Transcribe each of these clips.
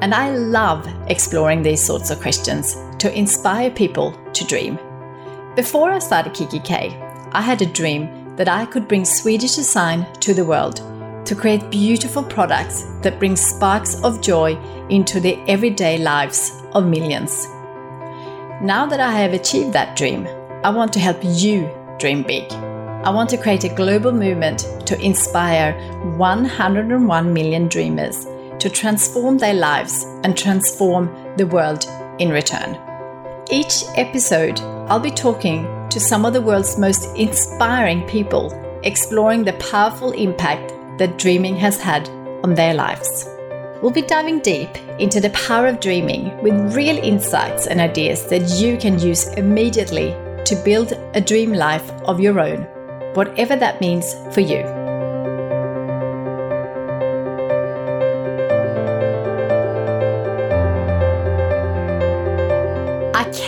And I love exploring these sorts of questions to inspire people to dream. Before I started kikki.K, I had a dream that I could bring Swedish design to the world to create beautiful products that bring sparks of joy into the everyday lives of millions. Now that I have achieved that dream, I want to help you dream big. I want to create a global movement to inspire 101 million dreamers to transform their lives and transform the world in return. Each episode, I'll be talking to some of the world's most inspiring people, exploring the powerful impact that dreaming has had on their lives. We'll be diving deep into the power of dreaming with real insights and ideas that you can use immediately to build a dream life of your own, whatever that means for you.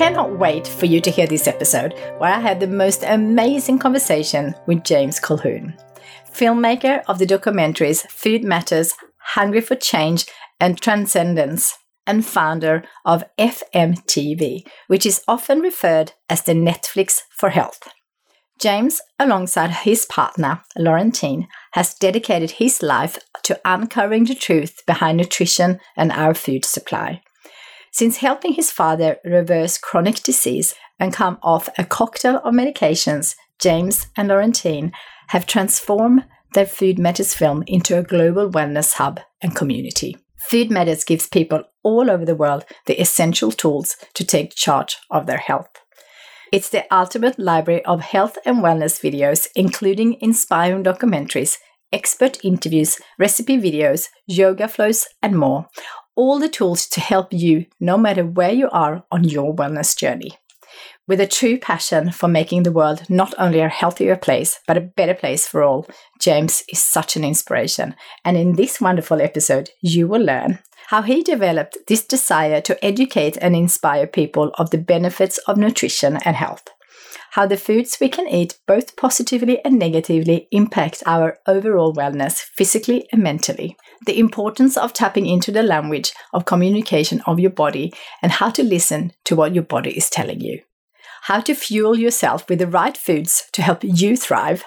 Cannot wait for you to hear this episode where I had the most amazing conversation with James Colquhoun, filmmaker of the documentaries Food Matters, Hungry for Change, and Transcendence, and founder of FMTV, which is often referred as the Netflix for health. James, alongside his partner, Laurentine, has dedicated his life to uncovering the truth behind nutrition and our food supply. Since helping his father reverse chronic disease and come off a cocktail of medications, James and Laurentine have transformed their Food Matters film into a global wellness hub and community. Food Matters gives people all over the world the essential tools to take charge of their health. It's the ultimate library of health and wellness videos, including inspiring documentaries, expert interviews, recipe videos, yoga flows, and more, all the tools to help you no matter where you are on your wellness journey. With a true passion for making the world not only a healthier place, but a better place for all, James is such an inspiration. And in this wonderful episode, you will learn how he developed this desire to educate and inspire people of the benefits of nutrition and health how the foods we can eat both positively and negatively impact our overall wellness physically and mentally, the importance of tapping into the language of communication of your body, and how to listen to what your body is telling you, how to fuel yourself with the right foods to help you thrive.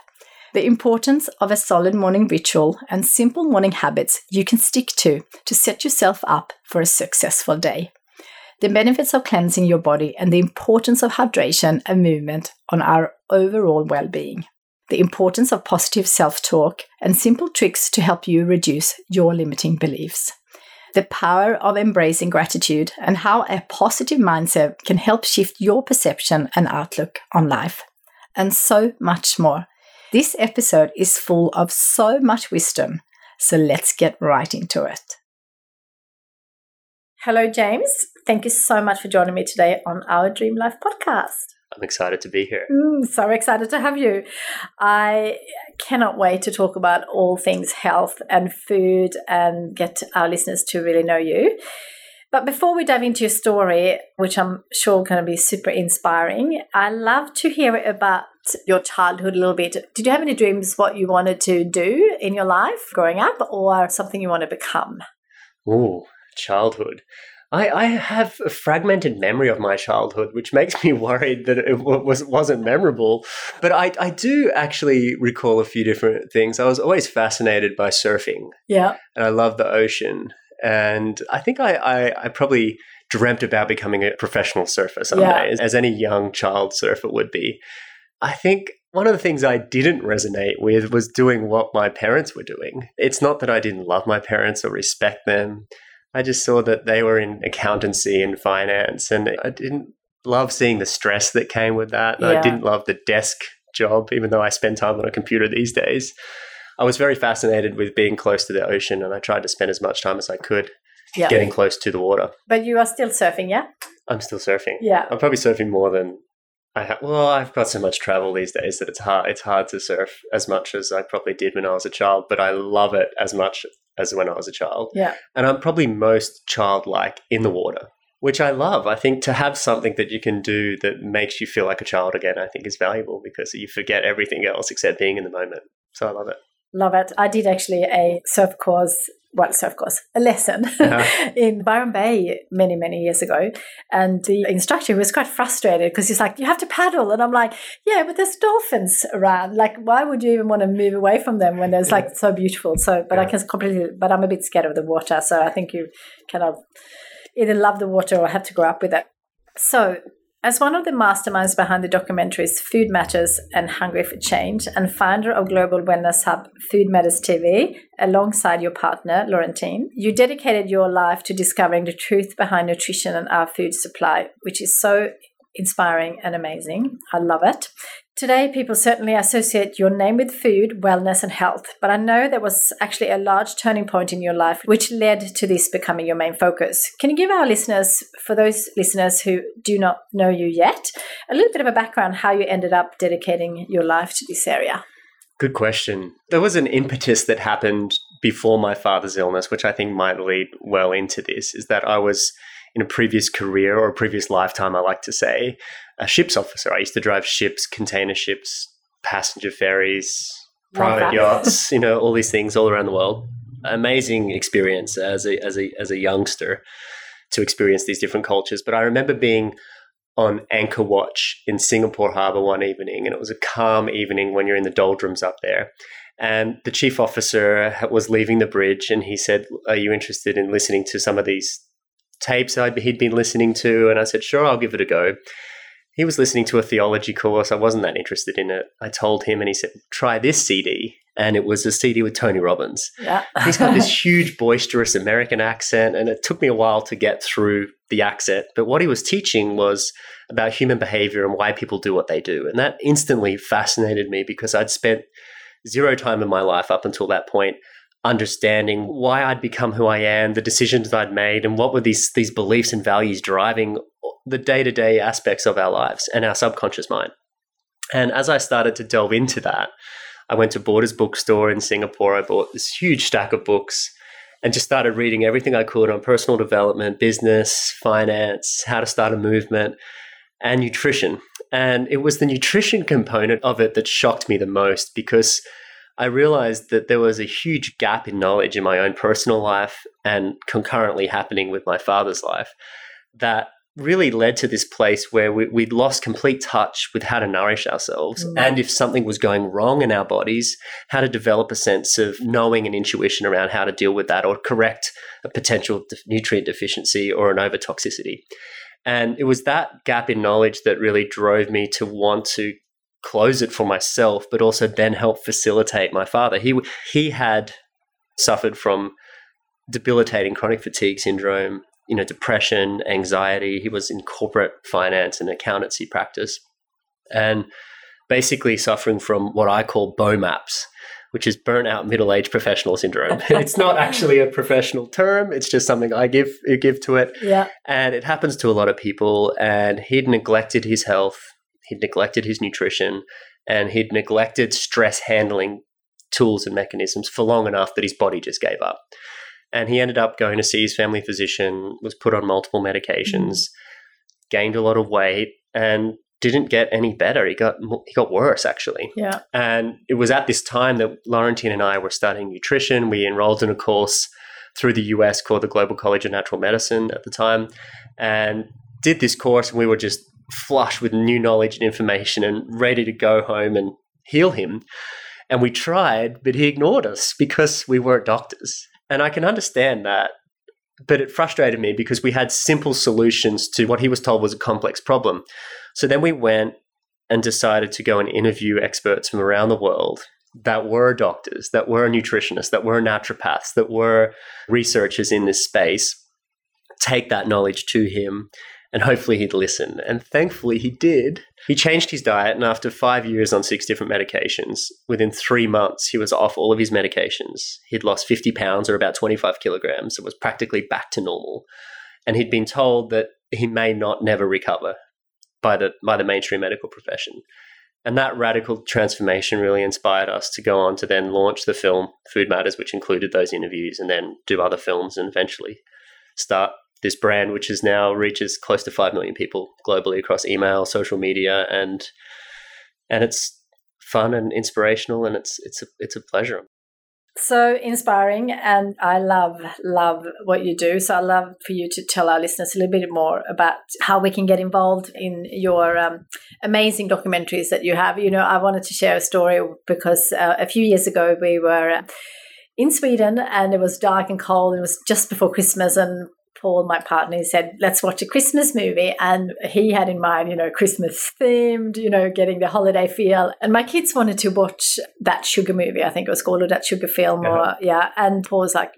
The importance of a solid morning ritual and simple morning habits you can stick to to set yourself up for a successful day the benefits of cleansing your body, and the importance of hydration and movement on our overall well being. The importance of positive self talk and simple tricks to help you reduce your limiting beliefs. The power of embracing gratitude and how a positive mindset can help shift your perception and outlook on life. And so much more. This episode is full of so much wisdom. So let's get right into it. Hello, James. Thank you so much for joining me today on our Dream Life podcast. I'm excited to be here. Mm, so excited to have you. I cannot wait to talk about all things health and food and get our listeners to really know you. But before we dive into your story, which I'm sure going to be super inspiring, I love to hear about your childhood a little bit. Did you have any dreams what you wanted to do in your life growing up or something you want to become? Oh, childhood. I, I have a fragmented memory of my childhood, which makes me worried that it was, wasn't memorable. But I, I do actually recall a few different things. I was always fascinated by surfing. Yeah. And I love the ocean. And I think I, I, I probably dreamt about becoming a professional surfer someday, yeah. as, as any young child surfer would be. I think one of the things I didn't resonate with was doing what my parents were doing. It's not that I didn't love my parents or respect them. I just saw that they were in accountancy and finance, and I didn't love seeing the stress that came with that. Yeah. I didn't love the desk job, even though I spend time on a computer these days. I was very fascinated with being close to the ocean, and I tried to spend as much time as I could yeah. getting close to the water. But you are still surfing, yeah? I'm still surfing. Yeah. I'm probably surfing more than I ha- well, I've got so much travel these days that it's hard. It's hard to surf as much as I probably did when I was a child, but I love it as much as when I was a child. Yeah. And I'm probably most childlike in the water, which I love. I think to have something that you can do that makes you feel like a child again, I think is valuable because you forget everything else except being in the moment. So I love it. Love it. I did actually a surf course well, so of course, a lesson uh-huh. in Byron Bay many, many years ago. And the instructor was quite frustrated because he's like, you have to paddle. And I'm like, yeah, but there's dolphins around. Like, why would you even want to move away from them when there's like so beautiful? So, but yeah. I can completely, but I'm a bit scared of the water. So I think you kind of either love the water or have to grow up with it. So as one of the masterminds behind the documentaries Food Matters and Hungry for Change, and founder of global wellness hub Food Matters TV, alongside your partner, Laurentine, you dedicated your life to discovering the truth behind nutrition and our food supply, which is so inspiring and amazing. I love it. Today, people certainly associate your name with food, wellness, and health, but I know there was actually a large turning point in your life which led to this becoming your main focus. Can you give our listeners, for those listeners who do not know you yet, a little bit of a background how you ended up dedicating your life to this area? Good question. There was an impetus that happened before my father's illness, which I think might lead well into this, is that I was in a previous career or a previous lifetime, I like to say, a ships officer. I used to drive ships, container ships, passenger ferries, private yachts, you know, all these things all around the world. Amazing experience as a, as a, as a youngster to experience these different cultures. But I remember being on anchor watch in Singapore Harbour one evening, and it was a calm evening when you're in the doldrums up there. And the chief officer was leaving the bridge, and he said, "Are you interested in listening to some of these tapes I'd, he'd been listening to, and I said, sure, I'll give it a go. He was listening to a theology course. I wasn't that interested in it. I told him, and he said, try this CD. And it was a CD with Tony Robbins. Yeah. He's got this huge, boisterous American accent, and it took me a while to get through the accent. But what he was teaching was about human behavior and why people do what they do. And that instantly fascinated me because I'd spent zero time in my life up until that point understanding why I'd become who I am, the decisions I'd made, and what were these these beliefs and values driving the day to day aspects of our lives and our subconscious mind. And as I started to delve into that, I went to Borders bookstore in Singapore. I bought this huge stack of books and just started reading everything I could on personal development, business, finance, how to start a movement, and nutrition. And it was the nutrition component of it that shocked me the most because I realized that there was a huge gap in knowledge in my own personal life and concurrently happening with my father's life that really led to this place where we, would lost complete touch with how to nourish ourselves. Mm-hmm. And if something was going wrong in our bodies, how to develop a sense of knowing and intuition around how to deal with that or correct a potential de- nutrient deficiency or an overtoxicity. And it was that gap in knowledge that really drove me to want to close it for myself, but also then help facilitate my father. He he had suffered from debilitating chronic fatigue syndrome, you know, depression, anxiety. He was in corporate finance and accountancy practice, and basically suffering from what I call BOMAPs, which is burnout middle aged professional syndrome. it's not actually a professional term; it's just something I give give to it. Yeah, and it happens to a lot of people. And he'd neglected his health he'd neglected his nutrition and he'd neglected stress handling tools and mechanisms for long enough that his body just gave up. And he ended up going to see his family physician, was put on multiple medications, mm-hmm. gained a lot of weight, and didn't get any better. He got he got worse actually. Yeah. And it was at this time that Laurentine and I were studying nutrition. We enrolled in a course through the US called the Global College of Natural Medicine at the time, and did this course. And we were just flush with new knowledge and information and ready to go home and heal him. And we tried, but he ignored us because we weren't doctors. And I can understand that. But it frustrated me because we had simple solutions to what he was told was a complex problem. So then we went and decided to go and interview experts from around the world that were doctors, that were nutritionists, that were naturopaths, that were researchers in this space, take that knowledge to him and hopefully he'd listen. And thankfully he did. He changed his diet, and after five years on six different medications, within three months, he was off all of his medications. He'd lost 50 pounds or about 25 kilograms. It was practically back to normal. And he'd been told that he may not never recover. by the by the mainstream medical profession. And that radical transformation really inspired us to go on to then launch the film Food Matters, which included those interviews, and then do other films and eventually start this brand, which is now reaches close to five million people globally across email, social media, and and it's fun and inspirational, and it's it's a it's a pleasure. So inspiring, and I love love what you do. So I love for you to tell our listeners a little bit more about how we can get involved in your um, amazing documentaries that you have. You know, I wanted to share a story because uh, a few years ago we were. Uh, in Sweden, and it was dark and cold. It was just before Christmas, and Paul, my partner, said, let's watch a Christmas movie. And he had in mind, you know, Christmas themed, you know, getting the holiday feel. And my kids wanted to watch that sugar movie, I think it was called, or that sugar film, uh-huh. or yeah. And Paul was like,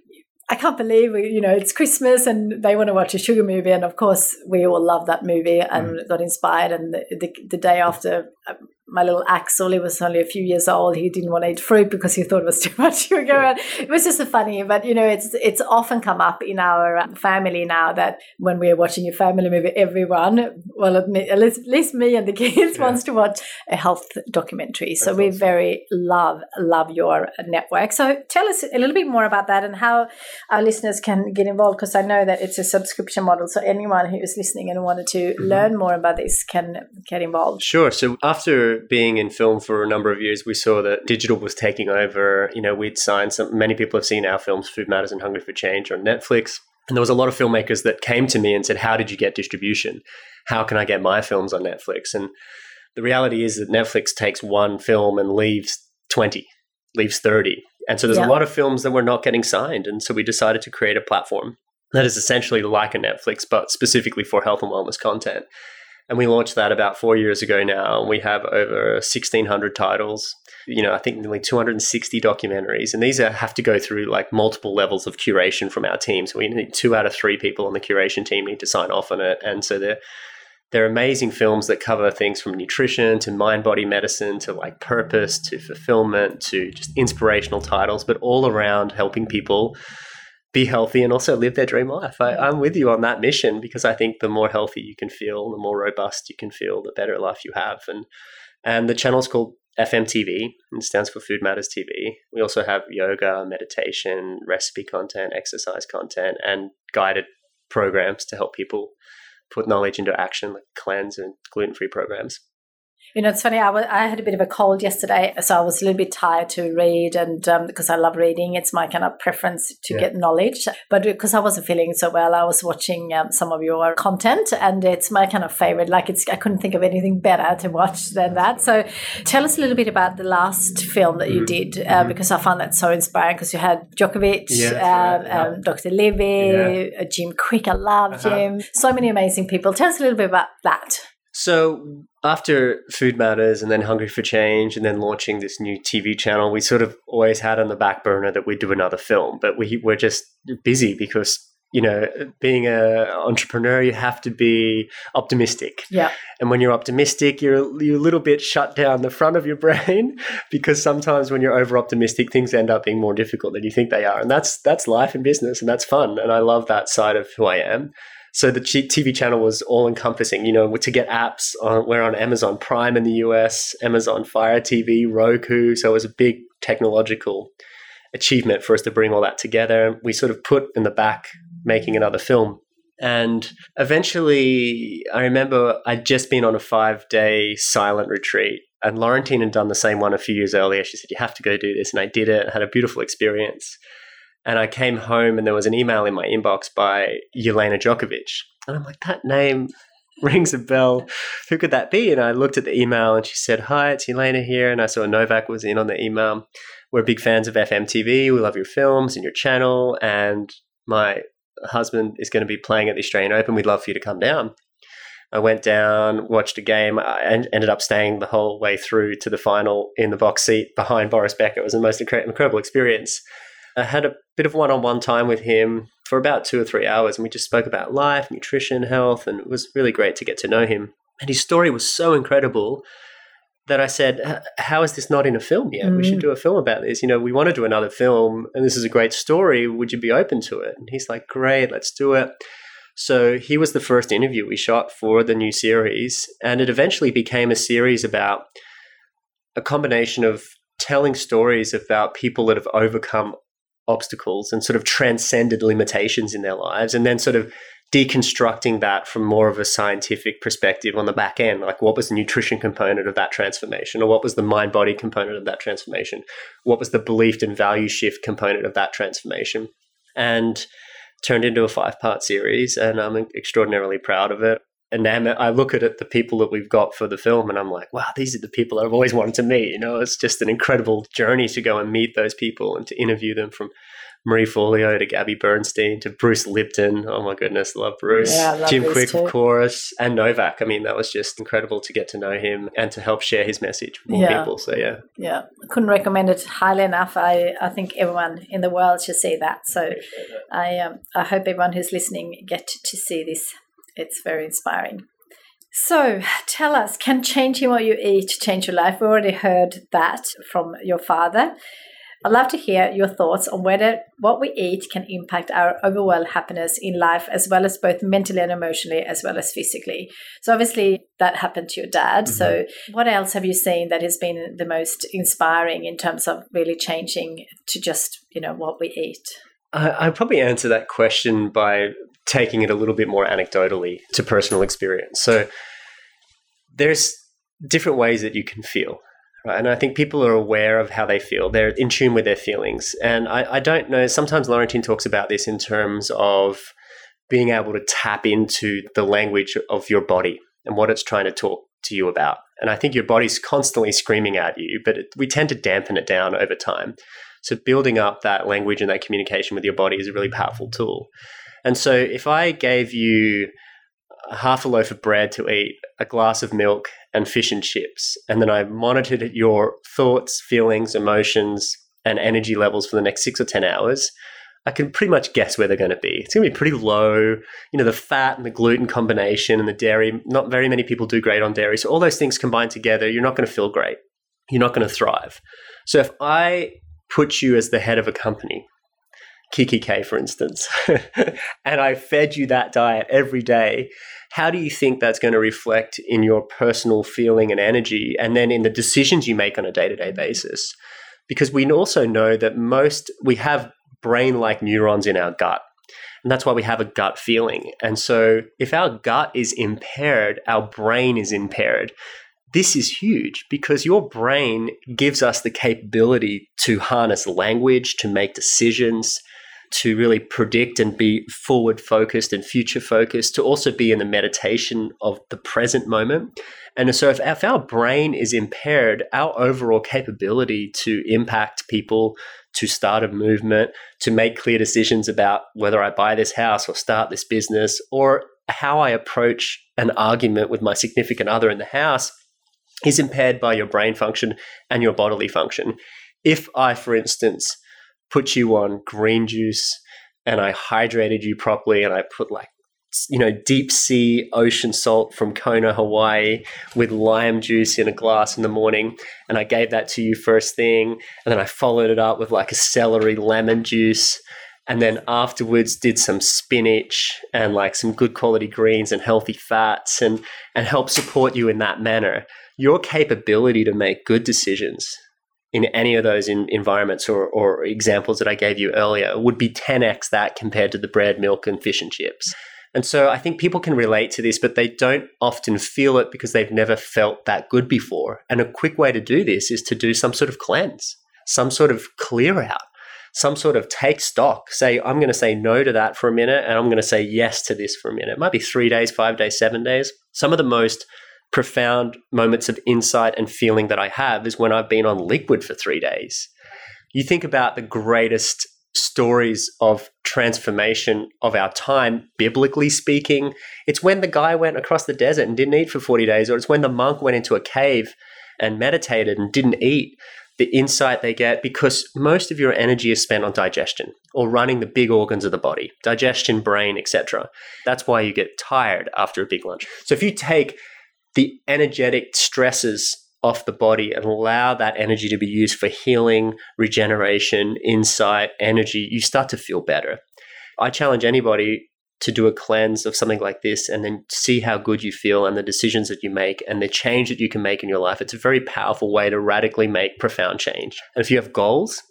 I can't believe you know it's Christmas and they want to watch a sugar movie, and of course we all love that movie and mm. got inspired. And the, the, the day after, my little Axel, he was only a few years old. He didn't want to eat fruit because he thought it was too much sugar. And it was just funny, but you know, it's it's often come up in our um, family now that when we're watching a family movie, everyone, well, at least, at least me and the kids, yeah. wants to watch a health documentary. That's so we awesome. very love love your network. So tell us a little bit more about that and how our listeners can get involved because I know that it's a subscription model. So anyone who is listening and wanted to mm-hmm. learn more about this can get involved. Sure. So after being in film for a number of years, we saw that digital was taking over. You know, we'd signed some, many people have seen our films, Food Matters and Hungry for Change, on Netflix. And there was a lot of filmmakers that came to me and said, How did you get distribution? How can I get my films on Netflix? And the reality is that Netflix takes one film and leaves 20, leaves 30. And so there's yeah. a lot of films that were not getting signed. And so we decided to create a platform that is essentially like a Netflix, but specifically for health and wellness content. And we launched that about four years ago now. And we have over 1,600 titles, you know, I think nearly 260 documentaries. And these are, have to go through like multiple levels of curation from our team. So we need two out of three people on the curation team need to sign off on it. And so they're, they're amazing films that cover things from nutrition to mind body medicine to like purpose to fulfillment to just inspirational titles, but all around helping people be healthy and also live their dream life. I, am with you on that mission because I think the more healthy you can feel, the more robust you can feel, the better life you have. And and the channel is called FMTV and stands for Food Matters TV. We also have yoga, meditation, recipe content, exercise content, and guided programs to help people put knowledge into action, like cleanse and gluten free programs. You know, it's funny. I, w- I had a bit of a cold yesterday, so I was a little bit tired to read, and um, because I love reading, it's my kind of preference to yeah. get knowledge. But because I wasn't feeling so well, I was watching um, some of your content, and it's my kind of favorite. Like, it's I couldn't think of anything better to watch than that. So, tell us a little bit about the last film that you mm-hmm. did, uh, mm-hmm. because I found that so inspiring. Because you had Djokovic, yeah, um, yeah. Dr. Levy, uh, Jim Kwik. I love uh-huh. Jim. So many amazing people. Tell us a little bit about that. So after Food Matters and then Hungry for Change and then launching this new TV channel, we sort of always had on the back burner that we'd do another film, but we were just busy because you know, being an entrepreneur, you have to be optimistic. Yeah. And when you're optimistic, you're you're a little bit shut down the front of your brain because sometimes when you're over optimistic, things end up being more difficult than you think they are, and that's that's life and business, and that's fun. And I love that side of who I am. So the TV channel was all encompassing. You know, to get apps, on, we're on Amazon Prime in the US, Amazon Fire TV, Roku. So it was a big technological achievement for us to bring all that together. We sort of put in the back making another film. And eventually, I remember I'd just been on a five day silent retreat. And Laurentine had done the same one a few years earlier. She said, You have to go do this. And I did it. Had a beautiful experience. And I came home and there was an email in my inbox by Jelena Djokovic. And I'm like, that name rings a bell. Who could that be? And I looked at the email and she said, Hi, it's Jelena here. And I saw Novak was in on the email. We're big fans of FMTV. We love your films and your channel. And my husband is going to be playing at the Australian Open. We'd love for you to come down. I went down, watched a game, and ended up staying the whole way through to the final in the box seat behind Boris Becker. It was the most incredible experience. I had a bit of one on one time with him for about two or three hours, and we just spoke about life, nutrition, health, and it was really great to get to know him. And his story was so incredible that I said, How is this not in a film yet? Mm. We should mm. do a film about this. You know, we want to do another film, and this is a great story. Would you be open to it? And he's like, Great, let's do it. So he was the first interview we shot for the new series, and it eventually became a series about a combination of telling stories about people that have overcome obstacles and sort of transcended limitations in their lives, and then sort of deconstructing that from more of a scientific perspective on the back end like what was the nutrition component of that transformation or what was the mind body component of that transformation? What was the belief and value shift component of that transformation? And turned into a five part series and i'm extraordinarily proud of it and then I look at it, the people that we've got for the film, and I'm like, wow, these are the people I've always wanted to meet. You know, it's just an incredible journey to go and meet those people and to interview them from Marie Forleo to Gabby Bernstein to Bruce Lipton. Oh my goodness, love Bruce. Yeah, love Jim Kwik, too. of course, and Novak. I mean, that was just incredible to get to know him and to help share his message with more yeah. people. So yeah, yeah, couldn't recommend it highly enough. I I think everyone in the world should see that. So I um, I hope everyone who's listening get to see this. It's very inspiring. So tell us, can changing what you eat change your life? We already heard that from your father. I'd love to hear your thoughts on whether what we eat can impact our overall happiness in life, as well as both mentally and emotionally, as well as physically. So, obviously, that happened to your dad. Mm-hmm. So, what else have you seen that has been the most inspiring in terms of really changing to just, you know, what we eat? I, I'd probably answer that question by taking it a little bit more anecdotally to personal experience. So, there's different ways that you can feel. Right? And I think people are aware of how they feel. They're in tune with their feelings. And I, I don't know, sometimes Laurentine talks about this in terms of being able to tap into the language of your body and what it's trying to talk to you about. And I think your body's constantly screaming at you, but it, we tend to dampen it down over time. So building up that language and that communication with your body is a really powerful tool. And so if I gave you half a loaf of bread to eat, a glass of milk, and fish and chips. And then I monitored your thoughts, feelings, emotions, and energy levels for the next six or 10 hours. I can pretty much guess where they're going to be. It's going to be pretty low. You know, the fat and the gluten combination and the dairy, not very many people do great on dairy. So, all those things combined together, you're not going to feel great. You're not going to thrive. So, if I put you as the head of a company kikki.K, for instance, and I fed you that diet every day, how do you think that's going to reflect in your personal feeling and energy and then in the decisions you make on a day to day basis? Because we also know that most, we have brain like neurons in our gut. And that's why we have a gut feeling. And so if our gut is impaired, our brain is impaired. This is huge because your brain gives us the capability to harness language, to make decisions, to really predict and be forward focused and future focused, to also be in the meditation of the present moment. And so, if, if our brain is impaired, our overall capability to impact people, to start a movement, to make clear decisions about whether I buy this house or start this business, or how I approach an argument with my significant other in the house is impaired by your brain function and your bodily function. If I, for instance, put you on green juice and I hydrated you properly and I put like you know deep sea ocean salt from Kona, Hawaii with lime juice in a glass in the morning and I gave that to you first thing and then I followed it up with like a celery lemon juice and then afterwards did some spinach and like some good quality greens and healthy fats and and help support you in that manner. Your capability to make good decisions in any of those in, environments or, or examples that I gave you earlier would be 10x that compared to the bread, milk, and fish and chips. And so I think people can relate to this, but they don't often feel it because they've never felt that good before. And a quick way to do this is to do some sort of cleanse, some sort of clear out, some sort of take stock. Say, I'm going to say no to that for a minute and I'm going to say yes to this for a minute. It might be three days, five days, seven days. Some of the most profound moments of insight and feeling that I have is when I've been on liquid for three days. You think about the greatest stories of transformation of our time, biblically speaking, it's when the guy went across the desert and didn't eat for 40 days, or it's when the monk went into a cave and meditated and didn't eat. The insight they get because most of your energy is spent on digestion or running the big organs of the body, digestion, brain, etc. That's why you get tired after a big lunch. So if you take the energetic stresses off the body and allow that energy to be used for healing, regeneration, insight, energy, you start to feel better. I challenge anybody to do a cleanse of something like this and then see how good you feel and the decisions that you make and the change that you can make in your life. It's a very powerful way to radically make profound change. And if you have goals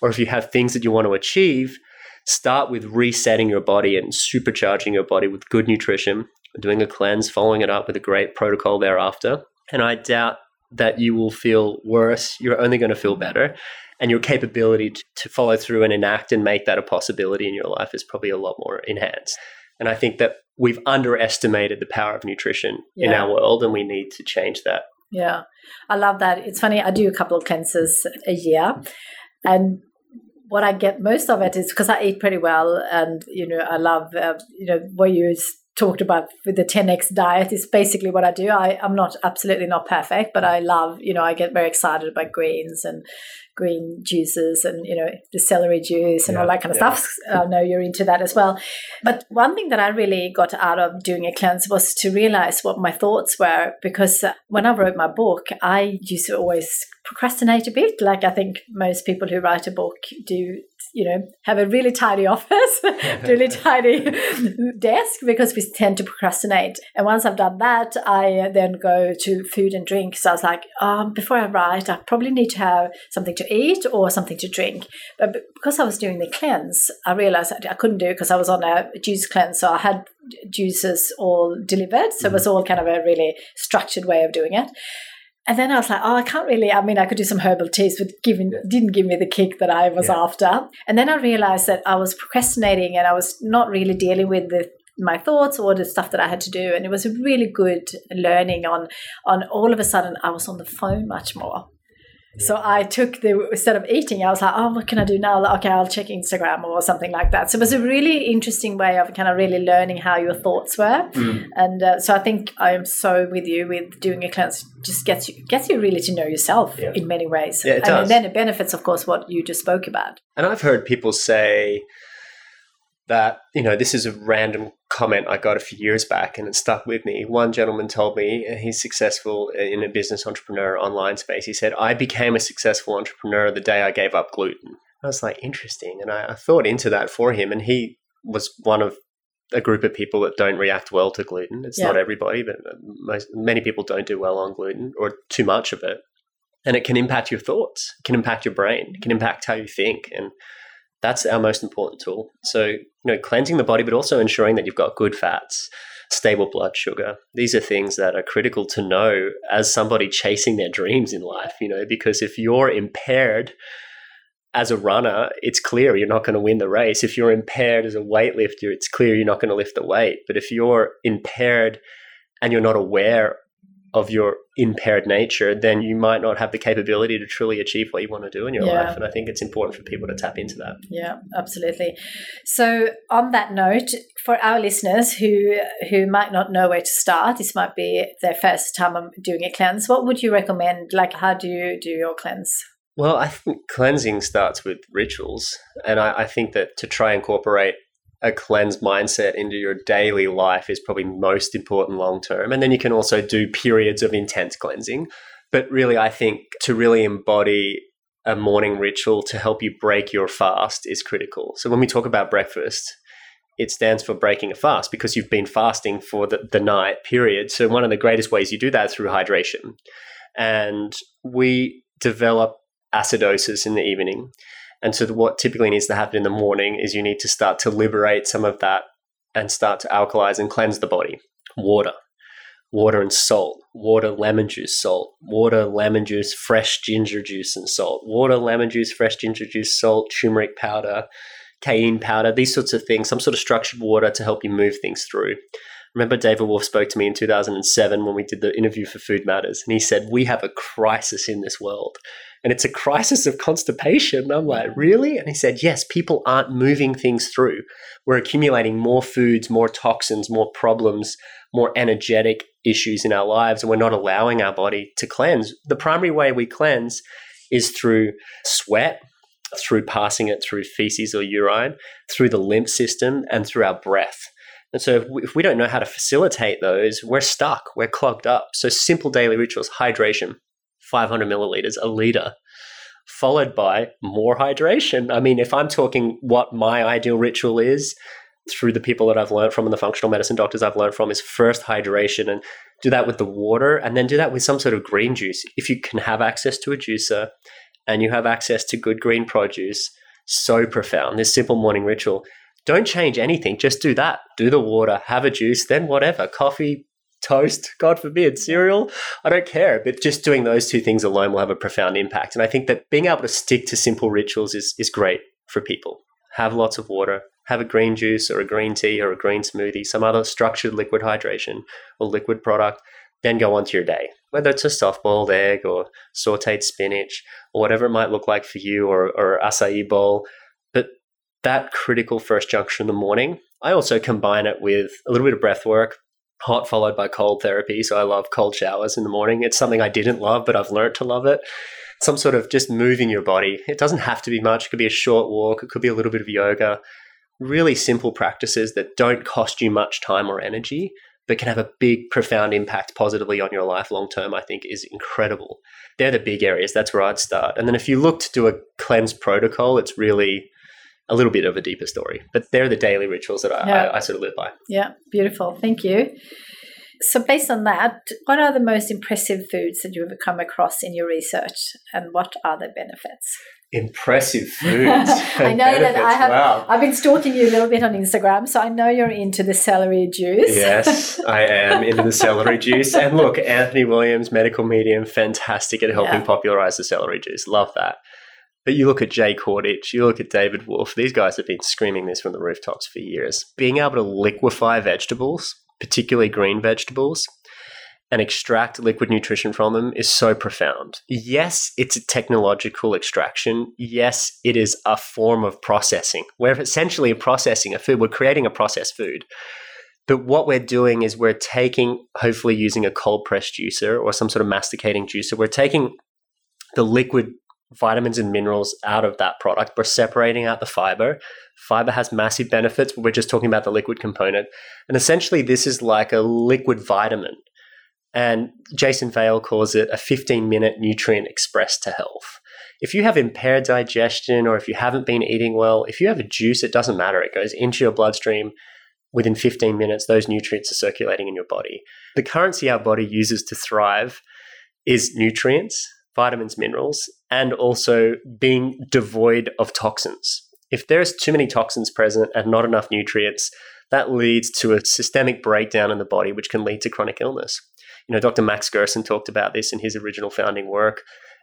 or if you have things that you want to achieve, start with resetting your body and supercharging your body with good nutrition, doing a cleanse, following it up with a great protocol thereafter. And I doubt that you will feel worse. You're only going to feel better and your capability to, to follow through and enact and make that a possibility in your life is probably a lot more enhanced. And I think that we've underestimated the power of nutrition yeah. in our world and we need to change that. Yeah, I love that. It's funny, I do a couple of cleanses a year. And what I get most of it is because I eat pretty well, and you know I love uh, you know what you talked about with the 10x diet is basically what I do. I, I'm not absolutely not perfect, but I love you know I get very excited about greens and green juices and you know the celery juice and yeah, all that kind of yeah. stuff. I know you're into that as well. But one thing that I really got out of doing a cleanse was to realize what my thoughts were because uh, when I wrote my book, I used to always procrastinate a bit, like I think most people who write a book do you know, have a really tidy office, really tidy desk because we tend to procrastinate. And once I've done that, I then go to food and drink. So I was like, um, before I write, I probably need to have something to eat or something to drink. But because I was doing the cleanse, I realized I couldn't do it because I was on a juice cleanse. So I had juices all delivered. So mm-hmm. it was all kind of a really structured way of doing it. And then I was like, oh, I can't really. I mean, I could do some herbal teas, but given didn't give me the kick that I was yeah. after. And then I realized that I was procrastinating and I was not really dealing with the my thoughts or the stuff that I had to do. And it was a really good learning on on all of a sudden I was on the phone much more. So I took the instead of eating, I was like, oh, what can I do now? Like, okay, I'll check Instagram or something like that. So it was a really interesting way of kind of really learning how your thoughts were, mm. and uh, so I think I am so with you with doing a cleanse. Just gets you gets you really to know yourself yeah. in many ways, yeah, it does. and then it benefits, of course, what you just spoke about. And I've heard people say that you know this is a random comment I got a few years back and it stuck with me. One gentleman told me he's successful in a business entrepreneur online space. He said, I became a successful entrepreneur the day I gave up gluten. I was like, interesting. And I, I thought into that for him. And he was one of a group of people that don't react well to gluten. It's yeah. not everybody, but most, many people don't do well on gluten or too much of it. And it can impact your thoughts, it can impact your brain, it can impact how you think. And that's our most important tool. So, you know, cleansing the body, but also ensuring that you've got good fats, stable blood sugar. These are things that are critical to know as somebody chasing their dreams in life, you know, because if you're impaired as a runner, it's clear you're not going to win the race. If you're impaired as a weightlifter, it's clear you're not going to lift the weight. But if you're impaired and you're not aware of your impaired nature, then you might not have the capability to truly achieve what you want to do in your yeah. life. And I think it's important for people to tap into that. Yeah, absolutely. So on that note, for our listeners who who might not know where to start, this might be their first time doing a cleanse. What would you recommend? Like, how do you do your cleanse? Well, I think cleansing starts with rituals, and I, I think that to try and incorporate a cleanse mindset into your daily life is probably most important long term. And then you can also do periods of intense cleansing. But really, I think to really embody a morning ritual to help you break your fast is critical. So when we talk about breakfast, it stands for breaking a fast because you've been fasting for the, the night period. So one of the greatest ways you do that is through hydration. And we develop acidosis in the evening. And so, what typically needs to happen in the morning is you need to start to liberate some of that and start to alkalize and cleanse the body. Water, water and salt, water, lemon juice, salt, water, lemon juice, fresh ginger juice, and salt, water, lemon juice, fresh ginger juice, salt, turmeric powder, cayenne powder, these sorts of things, some sort of structured water to help you move things through. Remember, David Wolfe spoke to me in 2007 when we did the interview for Food Matters, and he said, We have a crisis in this world and it's a crisis of constipation. I'm like, really? And he said, yes, people aren't moving things through. We're accumulating more foods, more toxins, more problems, more energetic issues in our lives, and we're not allowing our body to cleanse. The primary way we cleanse is through sweat, through passing it through feces or urine, through the lymph system, and through our breath. And so, if we, if we don't know how to facilitate those, we're stuck, we're clogged up. So, simple daily rituals, hydration, 500 milliliters, a liter, followed by more hydration. I mean, if I'm talking what my ideal ritual is, through the people that I've learned from and the functional medicine doctors I've learned from is first hydration and do that with the water and then do that with some sort of green juice. If you can have access to a juicer and you have access to good green produce, so profound. This simple morning ritual. Don't change anything, just do that. Do the water, have a juice, then whatever coffee, toast, God forbid, cereal. I don't care. But just doing those two things alone will have a profound impact. And I think that being able to stick to simple rituals is, is great for people. Have lots of water, have a green juice or a green tea or a green smoothie, some other structured liquid hydration or liquid product, then go on to your day. Whether it's a soft boiled egg or sauteed spinach or whatever it might look like for you or, or acai bowl. But that critical first junction in the morning, I also combine it with a little bit of breath work, hot followed by cold therapy. So I love cold showers in the morning. It's something I didn't love, but I've learned to love it. Some sort of just moving your body. It doesn't have to be much. It could be a short walk. It could be a little bit of yoga. Really simple practices that don't cost you much time or energy, but can have a big, profound impact positively on your life long term, I think is incredible. They're the big areas. That's where I'd start. And then if you look to do a cleanse protocol, it's really a little bit of a deeper story. But they're the daily rituals that I, yeah. I, I sort of live by. Yeah, beautiful. Thank you. So, based on that, what are the most impressive foods that you've come across in your research, and what are the benefits? Impressive foods. I know benefits. that I have. Wow. I've been stalking you a little bit on Instagram, so I know you're into the celery juice. yes, I am into the celery juice. And look, Anthony Williams, medical medium, fantastic at helping yeah. popularize the celery juice. Love that. But you look at Jay Kordich, you look at David Wolfe, these guys have been screaming this from the rooftops for years. Being able to liquefy vegetables, particularly green vegetables, and extract liquid nutrition from them is so profound. Yes, it's a technological extraction. Yes, it is a form of processing. We're essentially processing a food, we're creating a processed food. But what we're doing is we're taking, hopefully using a cold press juicer or some sort of masticating juicer, we're taking the liquid vitamins and minerals out of that product. We're separating out the fiber. Fiber has massive benefits, but we're just talking about the liquid component. And essentially, this is like a liquid vitamin. And Jason Vale calls it a 15 minute nutrient express to health. If you have impaired digestion or if you haven't been eating well, if you have a juice, it doesn't matter. It goes into your bloodstream. Within 15 minutes, those nutrients are circulating in your body. The currency our body uses to thrive is nutrients vitamins, minerals, and also being devoid of toxins. If there's too many toxins present and not enough nutrients, that leads to a systemic breakdown in the body, which can lead to chronic illness. You know, Dr. Max Gerson talked about this in his original founding work.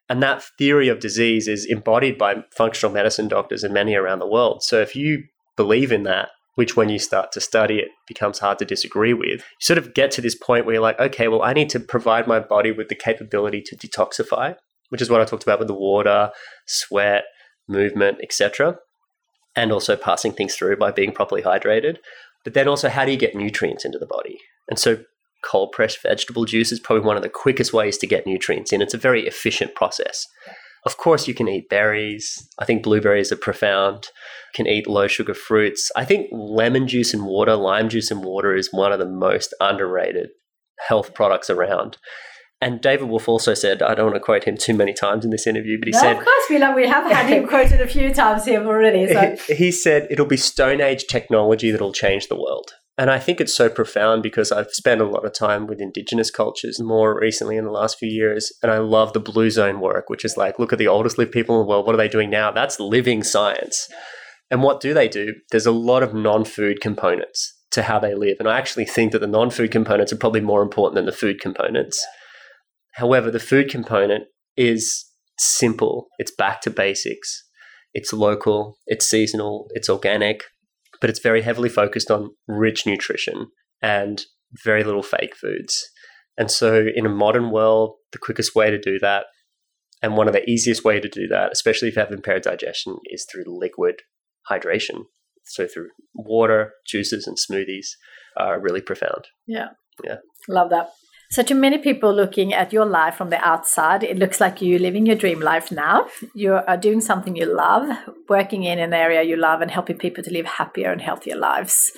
And that theory of disease is embodied by functional medicine doctors and many around the world. So if you believe in that, which when you start to study it becomes hard to disagree with. You sort of get to this point where you're like, okay, well, I need to provide my body with the capability to detoxify, which is what I talked about with the water, sweat, movement, etc. And also passing things through by being properly hydrated. But then also, how do you get nutrients into the body? And so, cold pressed vegetable juice is probably one of the quickest ways to get nutrients in. It's a very efficient process. Of course, you can eat berries. I think blueberries are profound. You can eat low sugar fruits. I think lemon juice and water, lime juice and water is one of the most underrated health products around. And David Wolfe also said, I don't want to quote him too many times in this interview, but he no, said, "Of course, we love, we have had him quoted a few times here already." So. He, he said, "It'll be Stone Age technology that'll change the world." And I think it's so profound because I've spent a lot of time with indigenous cultures more recently in the last few years. And I love the blue zone work, which is like, look at the oldest lived people in the world. What are they doing now? That's living science. And what do they do? There's a lot of non food components to how they live. And I actually think that the non food components are probably more important than the food components. However, the food component is simple, it's back to basics, it's local, it's seasonal, it's organic, but it's very heavily focused on rich nutrition and very little fake foods. And so, in a modern world, the quickest way to do that, and one of the easiest way to do that, especially if you have impaired digestion, is through liquid hydration. So through water, juices, and smoothies are really profound. Yeah. Yeah. Love that. So, to many people looking at your life from the outside, it looks like you're living your dream life now. You are doing something you love, working in an area you love, and helping people to live happier and healthier lives.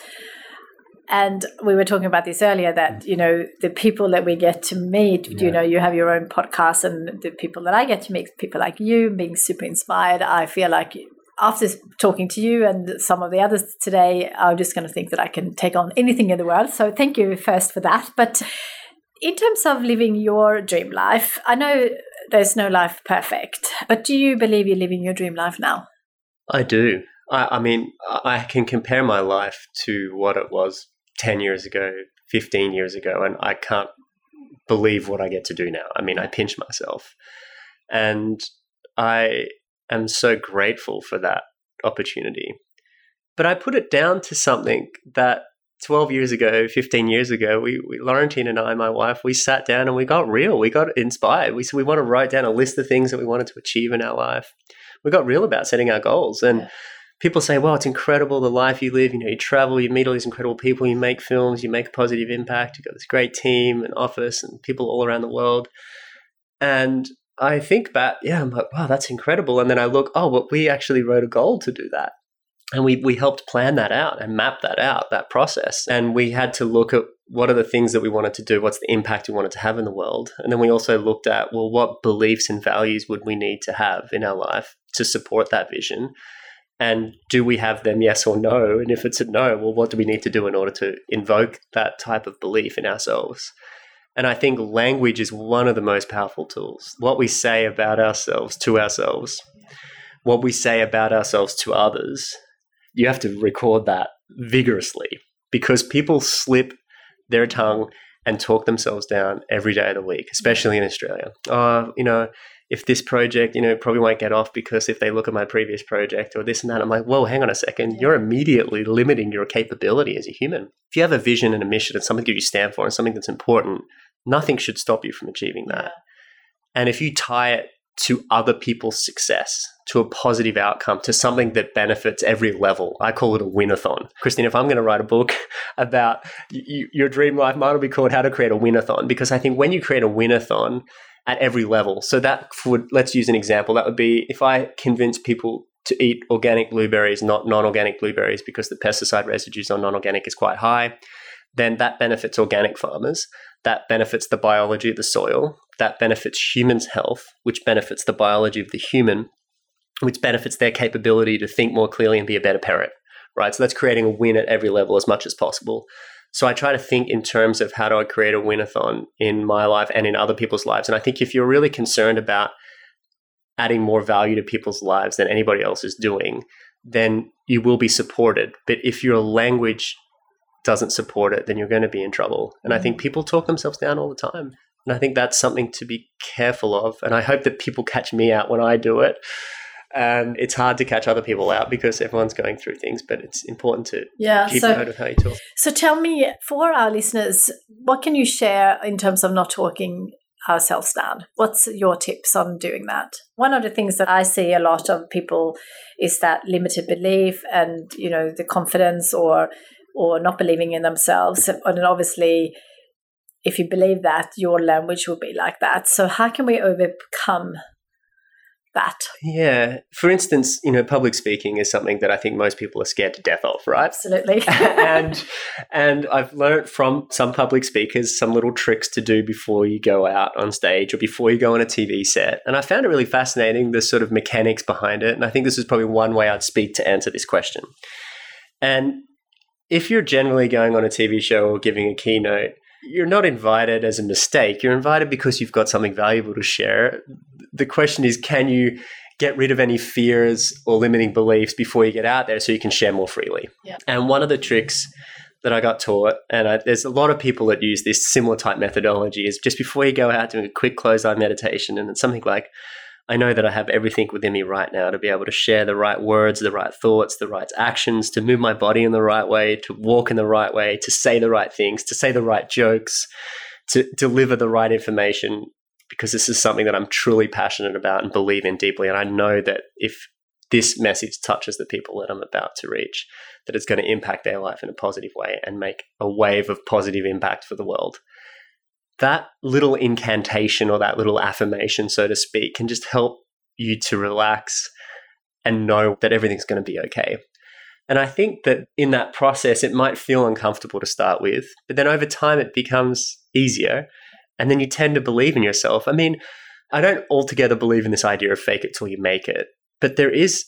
And we were talking about this earlier that, mm. you know, the people that we get to meet, yeah. you know, you have your own podcast, and the people that I get to meet, people like you, being super inspired, I feel like after talking to you and some of the others today, I'm just going to think that I can take on anything in the world. So thank you first for that. But in terms of living your dream life, I know there's no life perfect, but do you believe you're living your dream life now? I do. I, I mean, I can compare my life to what it was 10 years ago, 15 years ago, and I can't believe what I get to do now. I mean, I pinch myself. And I am so grateful for that opportunity. But I put it down to something that 12 years ago, 15 years ago, we, we Laurentine and I, my wife, we sat down and we got real. We got inspired. We said we want to write down a list of things that we wanted to achieve in our life. We got real about setting our goals. And yeah. people say, well, it's incredible the life you live. You know, you travel, you meet all these incredible people, you make films, you make a positive impact. You've got this great team and office and people all around the world. And I think back, yeah, I'm like, wow, that's incredible. And then I look, oh, but we actually wrote a goal to do that. And we, we helped plan that out and map that out, that process. And we had to look at what are the things that we wanted to do? What's the impact we wanted to have in the world? And then we also looked at, well, what beliefs and values would we need to have in our life to support that vision? And do we have them, yes or no? And if it's a no, well, what do we need to do in order to invoke that type of belief in ourselves? And I think language is one of the most powerful tools. What we say about ourselves to ourselves, what we say about ourselves to others, you have to record that vigorously because people slip their tongue and talk themselves down every day of the week, especially in Australia. Oh, you know, if this project, you know, probably won't get off because if they look at my previous project or this and that, I'm like, whoa, hang on a second. You're immediately limiting your capability as a human. If you have a vision and a mission and something that you stand for and something that's important, nothing should stop you from achieving that. And if you tie it to other people's success, to a positive outcome, to something that benefits every level. I call it a winathon. Christine, if I'm going to write a book about y- your dream life, mine will be called How to Create a Winathon, because I think when you create a winathon at every level, so that would, let's use an example, that would be if I convince people to eat organic blueberries, not non organic blueberries, because the pesticide residues on non organic is quite high, then that benefits organic farmers that benefits the biology of the soil, that benefits humans' health, which benefits the biology of the human, which benefits their capability to think more clearly and be a better parent, right? So that's creating a win at every level as much as possible. So I try to think in terms of how do I create a winathon in my life and in other people's lives. And I think if you're really concerned about adding more value to people's lives than anybody else is doing, then you will be supported. But if your language doesn't support it, then you're going to be in trouble. And. I think mm. people talk themselves down all the time. And I think that's something to be careful of. And I hope that people catch me out when I do it. And it's hard to catch other people out because everyone's going through things, but it's important to yeah, keep so, note of how you talk. So tell me, for our listeners, what can you share in terms of not talking ourselves down? What's your tips on doing that? One of the things that I see a lot of people is that limited belief and, you know, the confidence or or not believing in themselves. And obviously, if you believe that, your language will be like that. So, how can we overcome that? Yeah. For instance, you know, public speaking is something that I think most people are scared to death of, right? Absolutely. and and I've learned from some public speakers some little tricks to do before you go out on stage or before you go on a TV set. And I found it really fascinating the sort of mechanics behind it. And I think this is probably one way I'd speak to answer this question. And if you're generally going on a TV show or giving a keynote, you're not invited as a mistake. You're invited because you've got something valuable to share. The question is can you get rid of any fears or limiting beliefs before you get out there so you can share more freely? Yeah. And one of the tricks that I got taught, and I, there's a lot of people that use this similar type methodology, is just before you go out doing a quick close eye meditation, and it's something like, I know that I have everything within me right now to be able to share the right words, the right thoughts, the right actions, to move my body in the right way, to walk in the right way, to say the right things, to say the right jokes, to deliver the right information, because this is something that I'm truly passionate about and believe in deeply. And I know that if this message touches the people that I'm about to reach, that it's going to impact their life in a positive way and make a wave of positive impact for the world that little incantation or that little affirmation, so to speak, can just help you to relax and know that everything's going to be okay. And I think that in that process, it might feel uncomfortable to start with, but then over time, it becomes easier. And then you tend to believe in yourself. I mean, I don't altogether believe in this idea of fake it till you make it, but there is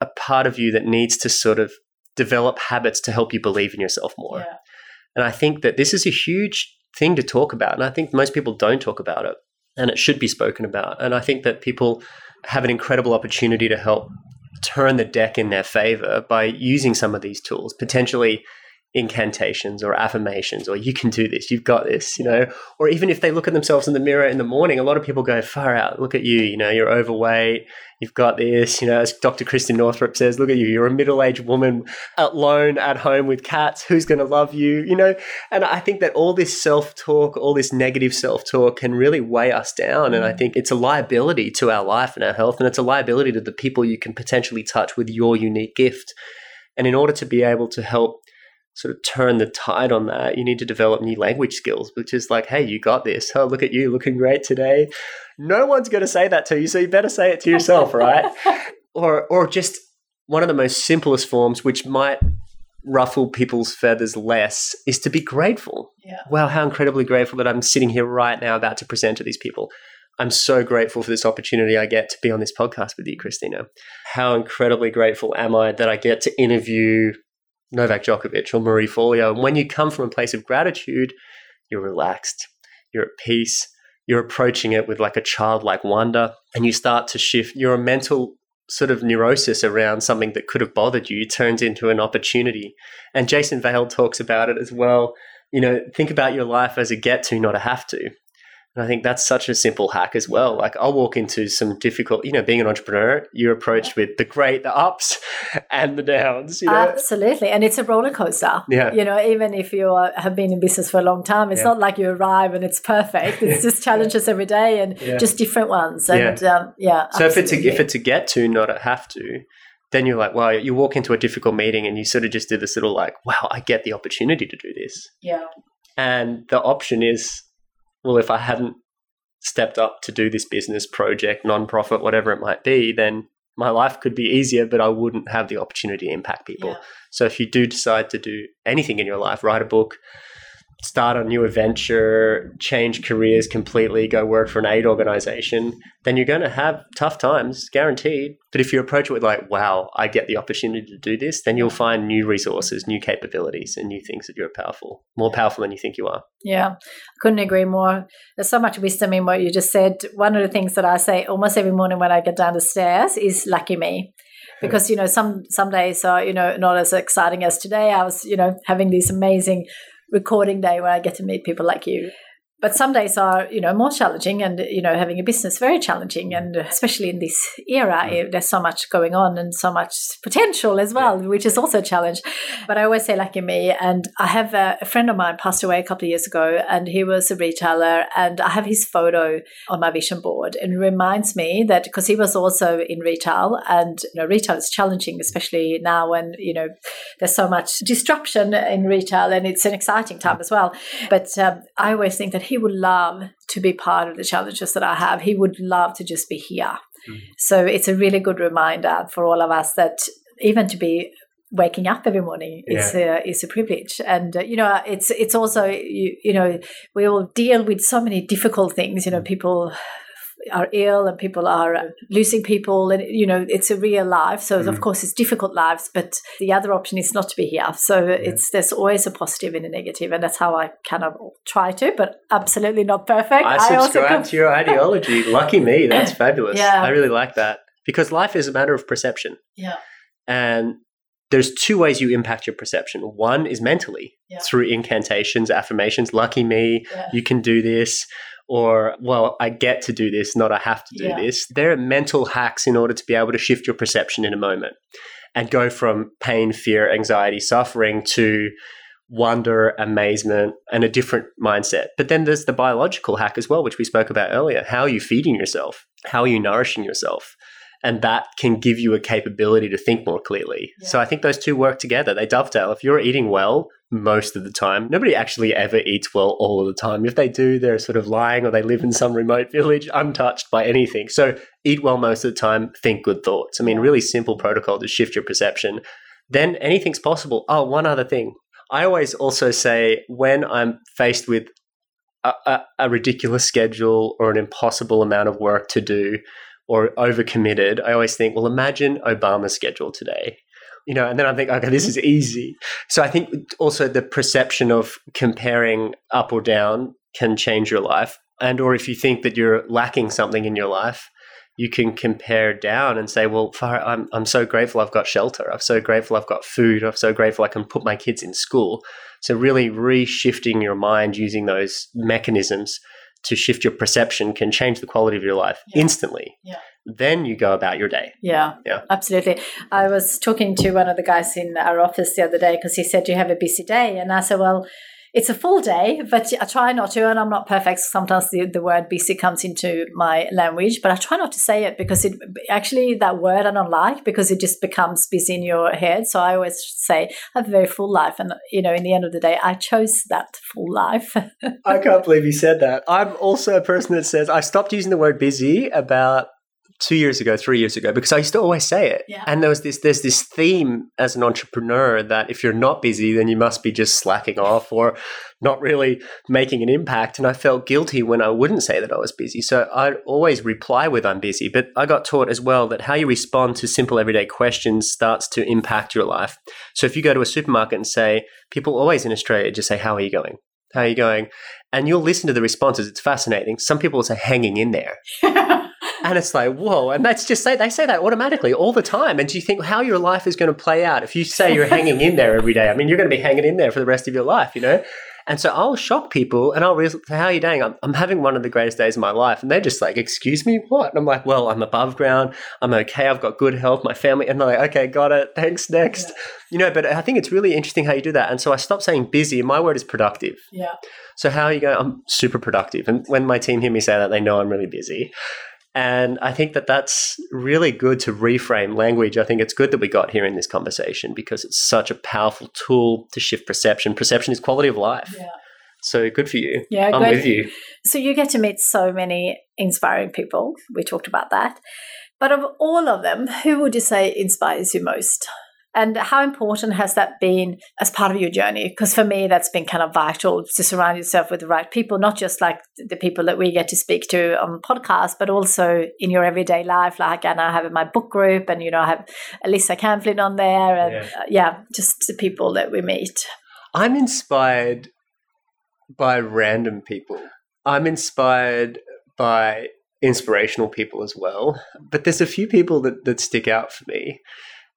a part of you that needs to sort of develop habits to help you believe in yourself more. Yeah. And I think that this is a huge thing to talk about. And I think most people don't talk about it. And it should be spoken about. And I think that people have an incredible opportunity to help turn the deck in their favor by using some of these tools, potentially incantations or affirmations or you can do this you've got this you know? Or even if they look at themselves in the mirror in the morning a lot of people go far out look at you you know you're overweight you've got this you know? As dr Christiane Northrup says look at you you're a middle-aged woman alone at home with cats who's going to love you? You know? And i think that all this self-talk all this negative self-talk can really weigh us down and i mm. think it's a liability to our life and our health and it's a liability to the people you can potentially touch with your unique gift. And in order to be able to help sort of turn the tide on that, you need to develop new language skills, which is like, hey, you got this. Oh, look at you looking great today. No one's going to say that to you, so you better say it to yourself, right? or, or just one of the most simplest forms, which might ruffle people's feathers less, is to be grateful. Yeah. Wow, how incredibly grateful that I'm sitting here right now about to present to these people. I'm so grateful for this opportunity I get to be on this podcast with you, Kristina. How incredibly grateful am I that I get to interview Novak Djokovic or Marie Forleo. And when you come from a place of gratitude, you're relaxed, you're at peace, you're approaching it with like a childlike wonder, and you start to shift your mental sort of neurosis around something that could have bothered you turns into an opportunity. And Jason Vale talks about it as well. You know, think about your life as a get to, not a have to. And I think that's such a simple hack as well. Like I'll walk into some difficult, you know, being an entrepreneur, you're approached with the great, the ups and the downs. You know? Absolutely. And it's a roller coaster. Yeah. You know, even if you are, have been in business for a long time, it's yeah. not like you arrive and it's perfect. It's just challenges every day and yeah. just different ones. And yeah. Um, yeah so if it's, a, if it's a get to, not a have to, then you're like, wow, you walk into a difficult meeting and you sort of just do this little like, wow, I get the opportunity to do this. Yeah. And the option is well, if I hadn't stepped up to do this business project, nonprofit, whatever it might be, then my life could be easier, but I wouldn't have the opportunity to impact people. Yeah. So if you do decide to do anything in your life, write a book, start a new adventure, change careers completely, go work for an aid organization, then you're going to have tough times, guaranteed. But if you approach it with, like, wow, I get the opportunity to do this, then you'll find new resources, new capabilities, and new things that you're powerful, more powerful than you think you are. Yeah, I couldn't agree more. There's so much wisdom in what you just said. One of the things that I say almost every morning when I get down the stairs is lucky me because you know some some days are you know not as exciting as today i was you know having these amazing recording day where I get to meet people like you but some days are you know more challenging and you know having a business very challenging and especially in this era mm. there's so much going on and so much potential as well yeah. which is also a challenge but i always say lucky me and i have a, a, friend of mine passed away a couple of years ago and he was a retailer and i have his photo on my vision board and it reminds me that because he was also in retail and you know retail is challenging especially now when you know there's so much disruption in retail and it's an exciting time as well but um, i always think that he would love to be part of the challenges that I have. He would love to just be here. Mm. So it's a really good reminder for all of us that even to be waking up every morning is yeah. a, is a privilege and uh, you know it's it's also you, you know we all deal with so many difficult things you know mm. people are ill and people are uh, losing people and you know it's a real life. So mm. of course it's difficult lives but the other option is not to be here. So yeah. it's there's always a positive and a negative and that's how i kind of try to but absolutely not perfect. I, I subscribe to your ideology. Lucky me that's fabulous. Yeah. I really like that because life is a matter of perception. Yeah. And there's two ways you impact your perception. One is mentally yeah. through incantations, affirmations, lucky me, yeah. you can do this or well i get to do this not i have to do yeah. this there are mental hacks in order to be able to shift your perception in a moment and go from pain fear anxiety suffering to wonder amazement and a different mindset but then there's the biological hack as well which we spoke about earlier how are you feeding yourself how are you nourishing yourself and that can give you a capability to think more clearly. Yeah. So I think those two work together. They dovetail. If you're eating well most of the time, nobody actually ever eats well all of the time. If they do, they're sort of lying or they live in some remote village untouched by anything. So eat well most of the time, think good thoughts. I mean, really simple protocol to shift your perception. Then anything's possible. Oh, one other thing. I always also say when I'm faced with a, a, a ridiculous schedule or an impossible amount of work to do, or overcommitted, I always think, well, imagine Obama's schedule today. You know, and then I think, okay, this mm-hmm. is easy. So I think also the perception of comparing up or down can change your life. And or if you think that you're lacking something in your life, you can compare down and say, well, I'm, I'm so grateful I've got shelter. I'm so grateful I've got food. I'm so grateful I can put my kids in school. So, really reshifting your mind using those mechanisms to shift your perception can change the quality of your life yeah. instantly. Yeah. Then you go about your day. Yeah, yeah, absolutely. I was talking to one of the guys in our office the other day because he said, You have a busy day. And I said, Well, it's a full day, but I try not to, and I'm not perfect. Sometimes the, the word busy comes into my language, but I try not to say it because it actually that word I don't like because it just becomes busy in your head. So I always say I have a very full life, and you know, in the end of the day, I chose that full life. I can't believe you said that. I'm also a person that says I stopped using the word busy about two years ago, three years ago, because I used to always say it. Yeah. And there was this there's this theme as an entrepreneur that if you're not busy, then you must be just slacking off or not really making an impact. And I felt guilty when I wouldn't say that I was busy. So I'd always reply with I'm busy. But I got taught as well that how you respond to simple everyday questions starts to impact your life. So if you go to a supermarket and say, people always in Australia just say, How are you going? How are you going? And you'll listen to the responses. It's fascinating. Some people will say hanging in there. and it's like, whoa. And that's just say they say that automatically all the time. And do you think how your life is going to play out if you say you're hanging in there every day? I mean, you're going to be hanging in there for the rest of your life, you know? And so I'll shock people and I'll realize, how are you doing? I'm, I'm having one of the greatest days of my life. And they're just like, excuse me, what? And I'm like, well, I'm above ground. I'm okay. I've got good health, my family. And they're like, okay, got it. Thanks. Next. Yeah. You know, but I think it's really interesting how you do that. And so I stopped saying busy. My word is productive. Yeah. So how are you going? I'm super productive. And when my team hear me say that, they know I'm really busy. And I think that that's really good to reframe language. I think it's good that we got here in this conversation because it's such a powerful tool to shift perception. Perception is quality of life. Yeah. So good for you. Yeah, I'm with you. So you get to meet so many inspiring people. We talked about that. But of all of them, who would you say inspires you most? And how important has that been as part of your journey? Because for me, that's been kind of vital to surround yourself with the right people, not just like the people that we get to speak to on podcasts, but also in your everyday life. Like, and I have in my book group, and you know, I have Alyssa Camflin on there, and yeah. Uh, yeah, just the people that we meet. I'm inspired by random people. I'm inspired by inspirational people as well. But there's a few people that, that stick out for me.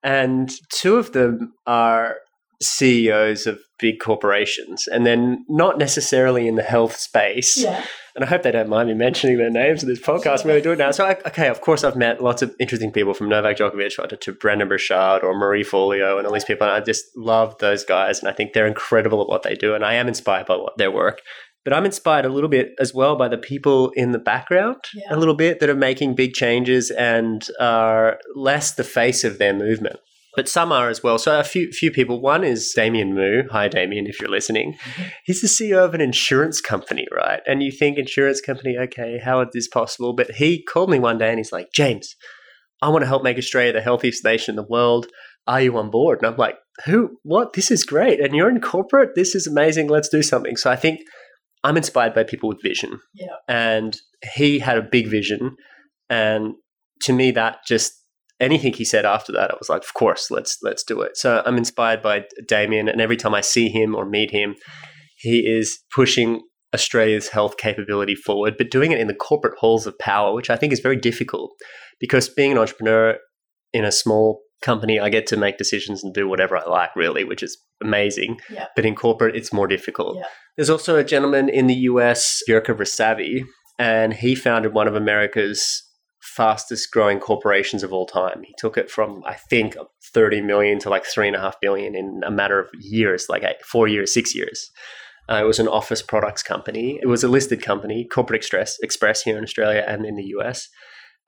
And two of them are CEOs of big corporations, and then not necessarily in the health space. Yeah. And I hope they don't mind me mentioning their names in this podcast. Going to do it now. So, I, okay, of course, I've met lots of interesting people from Novak Djokovic to, to Brendon Burchard or Marie Forleo and all these people. And I just love those guys, and I think they're incredible at what they do. And I am inspired by what, their work. But I'm inspired a little bit as well by the people in the background, yeah. a little bit that are making big changes and are less the face of their movement but some are as well. So a few few people. One is Damien Mu. Hi, Damien, if you're listening. Mm-hmm. He's the CEO of an insurance company, right? And you think insurance company, okay, how is this possible? But he called me one day and he's like, James, I want to help make Australia the healthiest nation in the world. Are you on board? And I'm like, who? What? This is great. And you're in corporate. This is amazing. Let's do something. So I think I'm inspired by people with vision. Yeah. And he had a big vision. And to me, that just anything he said after that, I was like, of course, let's let's do it. So I'm inspired by Damien, and every time I see him or meet him, he is pushing Australia's health capability forward, but doing it in the corporate halls of power, which I think is very difficult because being an entrepreneur in a small company, I get to make decisions and do whatever I like, really, which is amazing. Yeah. But in corporate, it's more difficult. Yeah. There's also a gentleman in the US, Jirka Rysavy, and he founded one of America's fastest growing corporations of all time. He took it from, I think, 30 million to like three and a half billion in a matter of years, like eight, four years, six years. Uh, it was an office products company. It was a listed company, Corporate Express, Express here in Australia and in the US.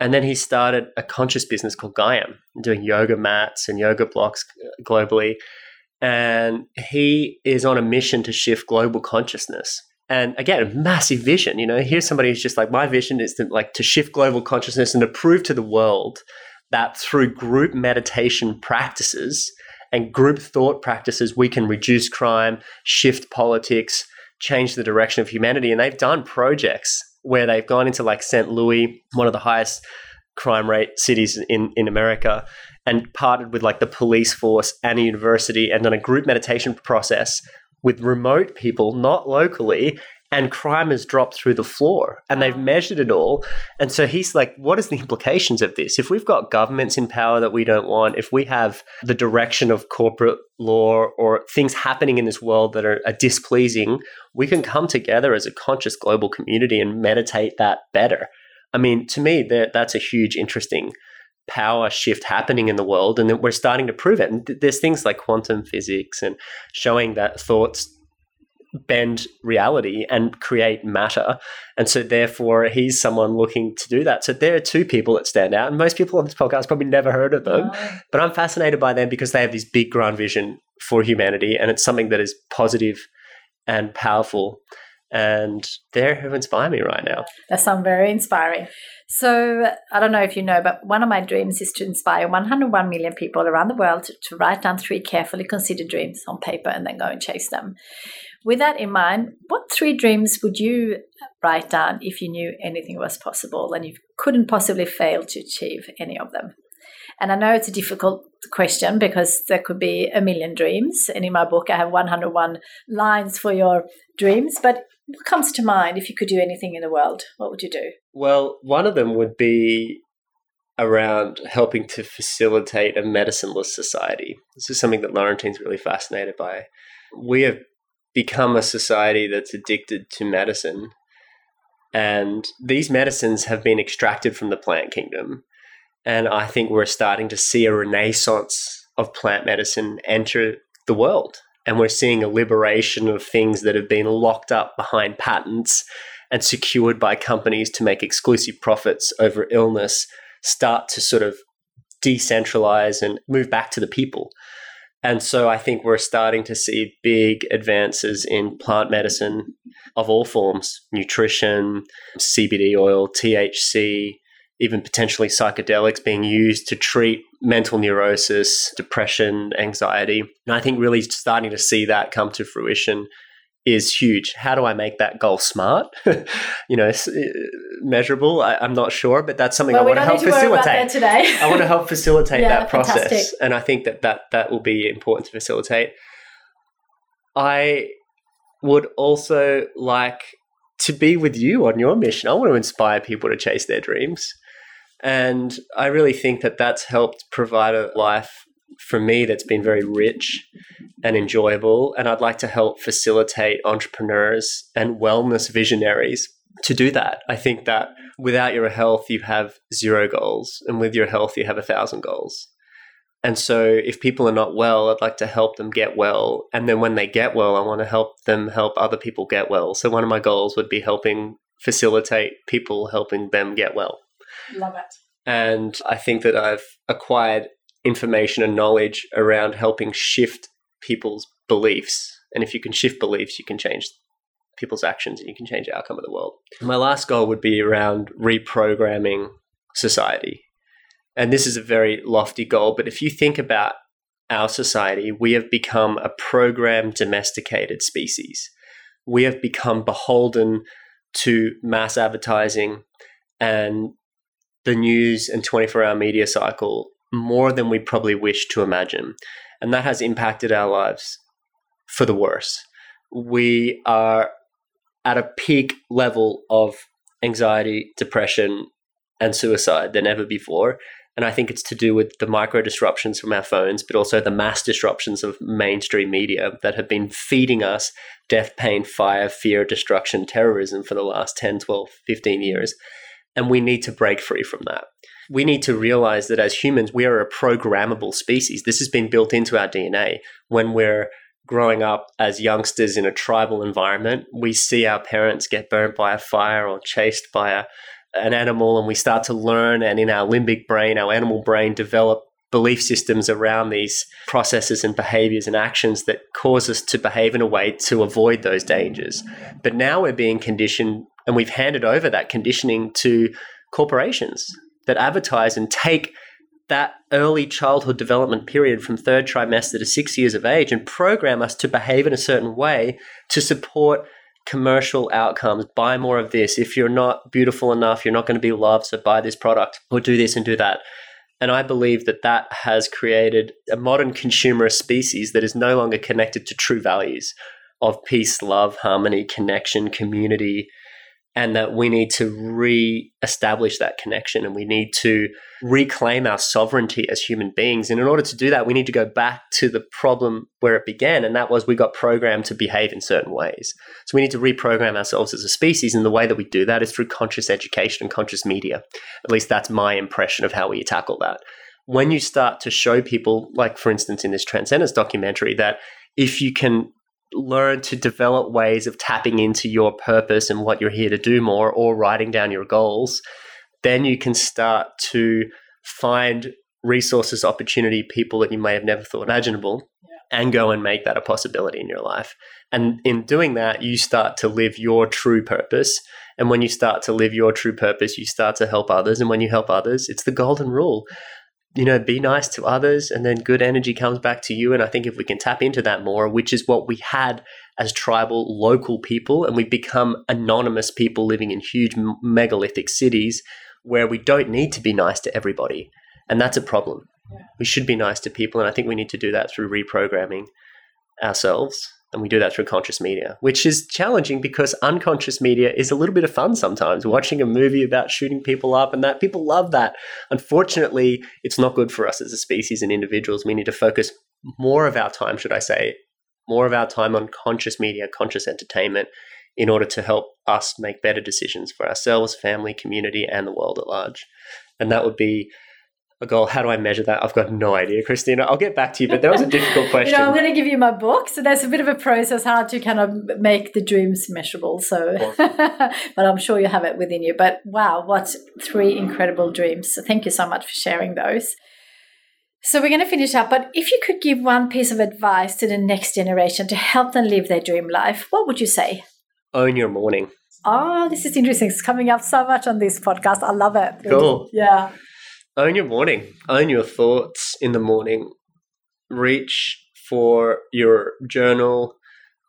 And then he started a conscious business called Gaiam, doing yoga mats and yoga blocks globally. And he is on a mission to shift global consciousness and again, a massive vision. You know, here's somebody who's just like, my vision is to like to shift global consciousness and to prove to the world that through group meditation practices and group thought practices, we can reduce crime, shift politics, change the direction of humanity. And they've done projects where they've gone into like St. Louis, one of the highest crime rate cities in, in America and partnered with like the police force and a university and done a group meditation process with remote people, not locally, and crime has dropped through the floor and they've measured it all. And so he's like, what is the implications of this? If we've got governments in power that we don't want, if we have the direction of corporate law or things happening in this world that are, are displeasing, we can come together as a conscious global community and meditate that better. I mean, to me, that that's a huge, interesting power shift happening in the world, and we're starting to prove it. And there's things like quantum physics and showing that thoughts bend reality and create matter. And so, therefore, he's someone looking to do that. So, there are two people that stand out. And most people on this podcast probably never heard of them, oh. but I'm fascinated by them because they have this big grand vision for humanity. And it's something that is positive and powerful. And they're who inspire me right now. That sounds very inspiring. So, I don't know if you know, but one of my dreams is to inspire 101 million people around the world to write down three carefully considered dreams on paper and then go and chase them. With that in mind, what three dreams would you write down if you knew anything was possible and you couldn't possibly fail to achieve any of them? And I know it's a difficult question because there could be a million dreams. And in my book, I have 101 lines for your dreams. But what comes to mind if you could do anything in the world? What would you do? Well, one of them would be around helping to facilitate a medicineless society. This is something that Laurentine's really fascinated by. We have become a society that's addicted to medicine. And these medicines have been extracted from the plant kingdom. And I think we're starting to see a renaissance of plant medicine enter the world. And we're seeing a liberation of things that have been locked up behind patents and secured by companies to make exclusive profits over illness start to sort of decentralize and move back to the people. And so I think we're starting to see big advances in plant medicine of all forms nutrition, CBD oil, THC, even potentially psychedelics being used to treat mental neurosis, depression, anxiety. And I think really starting to see that come to fruition is huge. How do I make that goal smart? you know, uh, measurable. I, am not sure, but that's something well, I want to help facilitate today. I want to help facilitate yeah, that process, fantastic. and I think that, that that will be important to facilitate. I would also like to be with you on your mission. I want to inspire people to chase their dreams. And I really think that that's helped provide a life for me that's been very rich and enjoyable. And I'd like to help facilitate entrepreneurs and wellness visionaries to do that. I think that without your health, you have zero goals, and with your health, you have a thousand goals. And so, if people are not well, I'd like to help them get well. And then when they get well, I want to help them help other people get well. So, one of my goals would be helping facilitate people helping them get well. Love it. And I think that I've acquired information and knowledge around helping shift people's beliefs. And if you can shift beliefs, you can change people's actions and you can change the outcome of the world. My last goal would be around reprogramming society. And this is a very lofty goal, but if you think about our society, we have become a program domesticated species. We have become beholden to mass advertising and the news and 24 hour media cycle more than we probably wish to imagine. And that has impacted our lives for the worse. We are at a peak level of anxiety, depression, and suicide than ever before. And I think it's to do with the micro disruptions from our phones, but also the mass disruptions of mainstream media that have been feeding us death, pain, fire, fear, destruction, terrorism for the last 10, 12, 15 years. And we need to break free from that we need to realize that as humans, we are a programmable species. This has been built into our DNA. When we're growing up as youngsters in a tribal environment, we see our parents get burnt by a fire or chased by a, an animal, and we start to learn. And in our limbic brain, our animal brain, develop belief systems around these processes and behaviors and actions that cause us to behave in a way to avoid those dangers. But now we're being conditioned, and we've handed over that conditioning to corporations that advertise and take that early childhood development period from third trimester to six years of age and program us to behave in a certain way to support commercial outcomes. Buy more of this. If you're not beautiful enough, you're not going to be loved. So buy this product or do this and do that. And I believe that that has created a modern consumerist species that is no longer connected to true values of peace, love, harmony, connection, community, and that we need to re-establish that connection and we need to reclaim our sovereignty as human beings. And in order to do that we need to go back to the problem where it began and that was we got programmed to behave in certain ways. So we need to reprogram ourselves as a species and the way that we do that is through conscious education and conscious media. At least that's my impression of how we tackle that. When you start to show people like for instance in this transcendence documentary that if you can learn to develop ways of tapping into your purpose and what you're here to do more or writing down your goals, then you can start to find resources, opportunity, people that you may have never thought imaginable yeah. and go and make that a possibility in your life. And in doing that, you start to live your true purpose. And when you start to live your true purpose, you start to help others. And when you help others, it's the golden rule you know, be nice to others and then good energy comes back to you. And I think if we can tap into that more, which is what we had as tribal local people, and we become anonymous people living in huge megalithic cities where we don't need to be nice to everybody. And that's a problem. We should be nice to people. And I think we need to do that through reprogramming ourselves and we do that through conscious media, which is challenging because unconscious media is a little bit of fun sometimes. Watching a movie about shooting people up and that people love that. Unfortunately, it's not good for us as a species and individuals. We need to focus more of our time, should I say, more of our time on conscious media, conscious entertainment in order to help us make better decisions for ourselves, family, community, and the world at large. And that would be a goal. How do I measure that? I've got no idea, Kristina. I'll get back to you, but that was a difficult question. you know, I'm going to give you my book. So there's a bit of a process how to kind of make the dreams measurable. So, but I'm sure you have it within you. But wow, what three incredible dreams. So thank you so much for sharing those. So we're going to finish up, but if you could give one piece of advice to the next generation to help them live their dream life, what would you say? Own your morning. Oh, this is interesting. It's coming up so much on this podcast. I love it. Cool. Yeah own your morning, own your thoughts in the morning. Reach for your journal,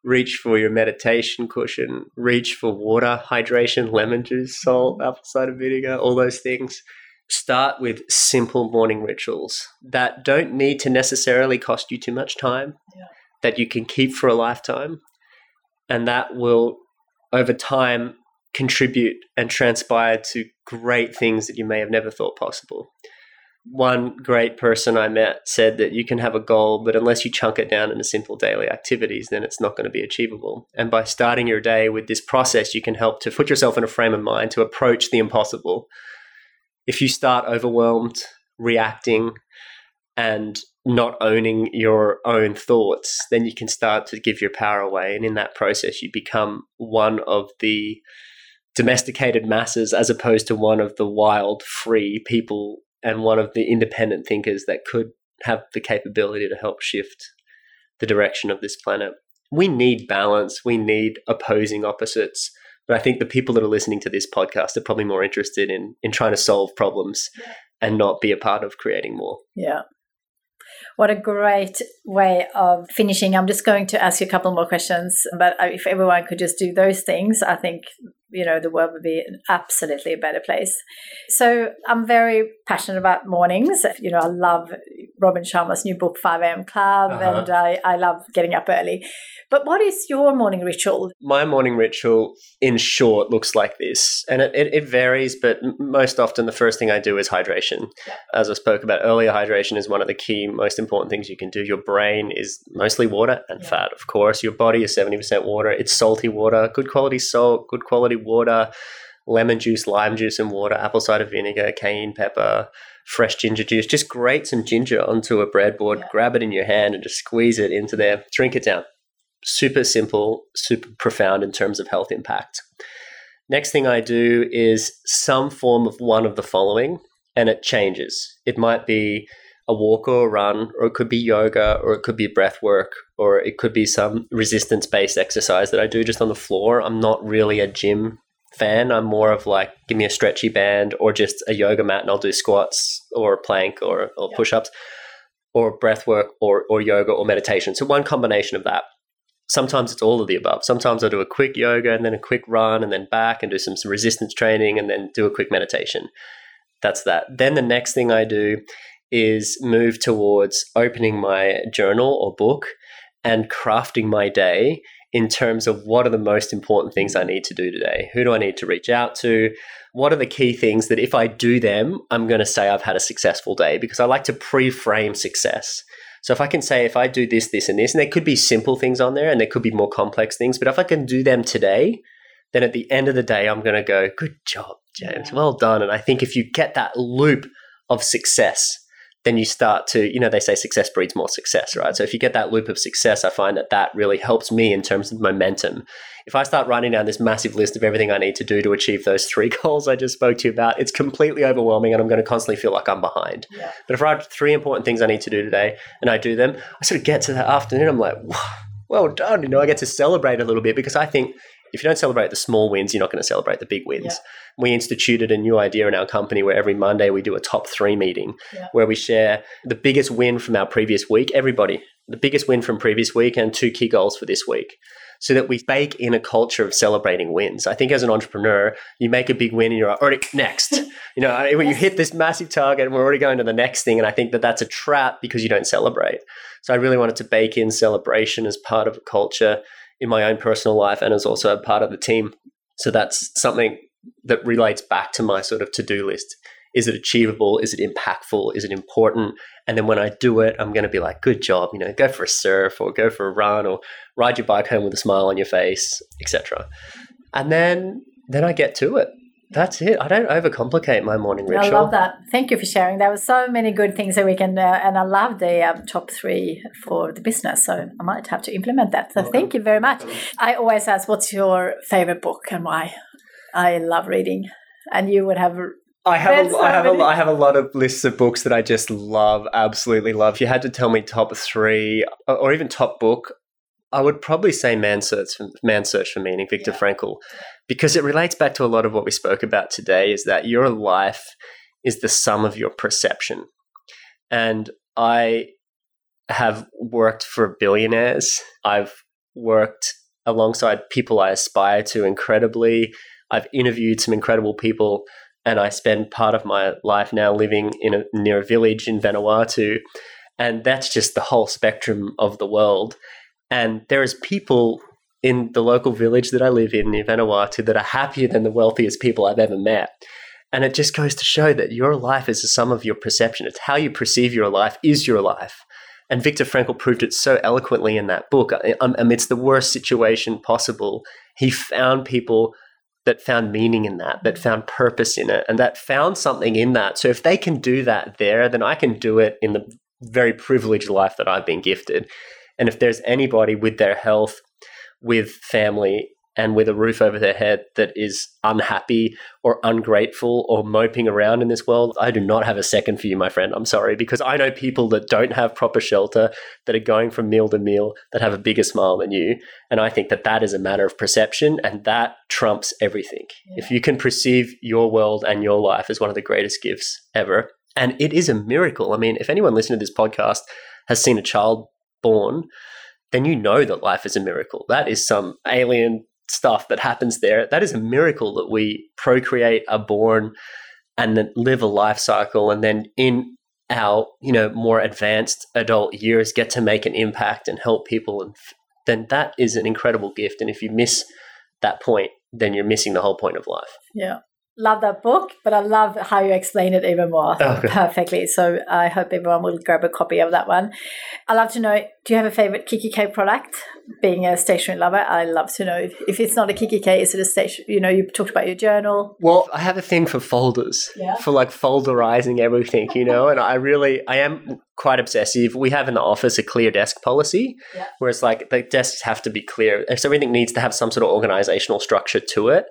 reach for your meditation cushion, reach for water, hydration, lemon juice, salt, apple cider vinegar, all those things. Start with simple morning rituals that don't need to necessarily cost you too much time, yeah. that you can keep for a lifetime. And that will, over time, contribute and transpire to great things that you may have never thought possible. One great person I met said that you can have a goal, but unless you chunk it down into simple daily activities, then it's not going to be achievable. And by starting your day with this process, you can help to put yourself in a frame of mind to approach the impossible. If you start overwhelmed, reacting, and not owning your own thoughts, then you can start to give your power away. And in that process, you become one of the domesticated masses as opposed to one of the wild, free people and one of the independent thinkers that could have the capability to help shift the direction of this planet. We need balance, we need opposing opposites. But I think the people that are listening to this podcast are probably more interested in in trying to solve problems and not be a part of creating more. Yeah. What a great way of finishing. I'm just going to ask you a couple more questions, but uh, if everyone could just do those things, I think you know the world would be absolutely a better place. So i'm very passionate about mornings. You know i love robin sharma's new book 5am club uh-huh. and I, I love getting up early. But what is your morning ritual? My morning ritual in short looks like this and it, it, it varies but most often the first thing i do is hydration. Yeah. as i spoke about earlier hydration is one of the key most important things you can do. Your brain is mostly water and yeah. fat of course. Your body is 70% water. It's salty water. Good quality salt good quality water, lemon juice, lime juice, and water, apple cider vinegar, cayenne pepper, fresh ginger juice. Just grate some ginger onto a breadboard, yeah. grab it in your hand, and just squeeze it into there. Drink it down. Super simple, super profound in terms of health impact. Next thing I do is some form of one of the following, and it changes. It might be a walk or a run, or it could be yoga, or it could be breath work, or it could be some resistance based exercise that I do just on the floor. I'm not really a gym fan. I'm more of like, give me a stretchy band or just a yoga mat and I'll do squats or plank or, or push ups or breath work or, or yoga or meditation. So, one combination of that. Sometimes it's all of the above. Sometimes I do a quick yoga and then a quick run and then back and do some, some resistance training and then do a quick meditation. That's that. Then the next thing I do is move towards opening my journal or book and crafting my day in terms of what are the most important things I need to do today? Who do I need to reach out to? What are the key things that if I do them, I'm going to say I've had a successful day? Because I like to pre frame success. So if I can say, if I do this, this, and this, and there could be simple things on there and there could be more complex things, but if I can do them today, then at the end of the day, I'm going to go, good job, James, well done. And I think if you get that loop of success, then you start to, you know, they say success breeds more success, right? So if you get that loop of success, I find that that really helps me in terms of momentum. If I start writing down this massive list of everything I need to do to achieve those three goals I just spoke to you about, it's completely overwhelming and I'm going to constantly feel like I'm behind. Yeah. But if I have three important things I need to do today and I do them, I sort of get to that afternoon, I'm like, well done. You know, I get to celebrate a little bit because I think if you don't celebrate the small wins, you're not going to celebrate the big wins. Yeah. We instituted a new idea in our company where every Monday we do a top three meeting yeah. where we share the biggest win from our previous week, everybody, the biggest win from previous week and two key goals for this week. So that we bake in a culture of celebrating wins. I think as an entrepreneur, you make a big win and you're already next. you know, when you hit this massive target and we're already going to the next thing. And I think that that's a trap because you don't celebrate. So I really wanted to bake in celebration as part of a culture in my own personal life and as also a part of the team. So that's something that relates back to my sort of to do list. Is it achievable? Is it impactful? Is it important? And then when I do it, I'm going to be like, good job, you know, go for a surf or go for a run or ride your bike home with a smile on your face, etc. And then then I get to it. That's it. I don't overcomplicate my morning ritual. I love that. Thank you for sharing. There were so many good things that we can, uh, and I love the um, top three for the business. So I might have to implement that. So okay. thank you very much. I always ask, what's your favorite book and why? I love reading, and you would have. I have, a, I have a, I have a lot of lists of books that I just love, absolutely love. If you had to tell me top three, uh, or even top book, I would probably say Man's Search, Man's Search for Meaning, Viktor yeah. Frankl, because it relates back to a lot of what we spoke about today is that your life is the sum of your perception. And I have worked for billionaires. I've worked alongside people I aspire to incredibly. I've interviewed some incredible people, and I spend part of my life now living in a, near a village in Vanuatu. And that's just the whole spectrum of the world. And there is people in the local village that I live in, near Vanuatu, that are happier than the wealthiest people I've ever met. And it just goes to show that your life is the sum of your perception. It's how you perceive your life is your life. And Viktor Frankl proved it so eloquently in that book. Um, amidst the worst situation possible, he found people that found meaning in that, that found purpose in it, and that found something in that. So if they can do that there, then I can do it in the very privileged life that I've been gifted. And if there's anybody with their health, with family, and with a roof over their head that is unhappy or ungrateful or moping around in this world, I do not have a second for you, my friend. I'm sorry, because I know people that don't have proper shelter, that are going from meal to meal, that have a bigger smile than you. And I think that that is a matter of perception, and that trumps everything. Yeah. If you can perceive your world and your life as one of the greatest gifts ever, and it is a miracle. I mean, if anyone listening to this podcast has seen a child born, then you know that life is a miracle. That is some alien stuff that happens there. That is a miracle that we procreate, are born, and then live a life cycle, and then in our you know more advanced adult years get to make an impact and help people, and f- then that is an incredible gift. And if you miss that point, then you're missing the whole point of life. Yeah love that book, but I love how you explain it even more okay. perfectly. So I hope everyone will grab a copy of that one. I'd love to know do you have a favorite kikki.K product? Being a stationery lover, I love to know if, if it's not a kikki.K, is it a station? You know, you talked about your journal. Well, I have a thing for folders, yeah. for like folderizing everything, you know, and I really, I am quite obsessive. We have in the office a clear desk policy, yeah. where it's like the desks have to be clear. So everything needs to have some sort of organizational structure to it.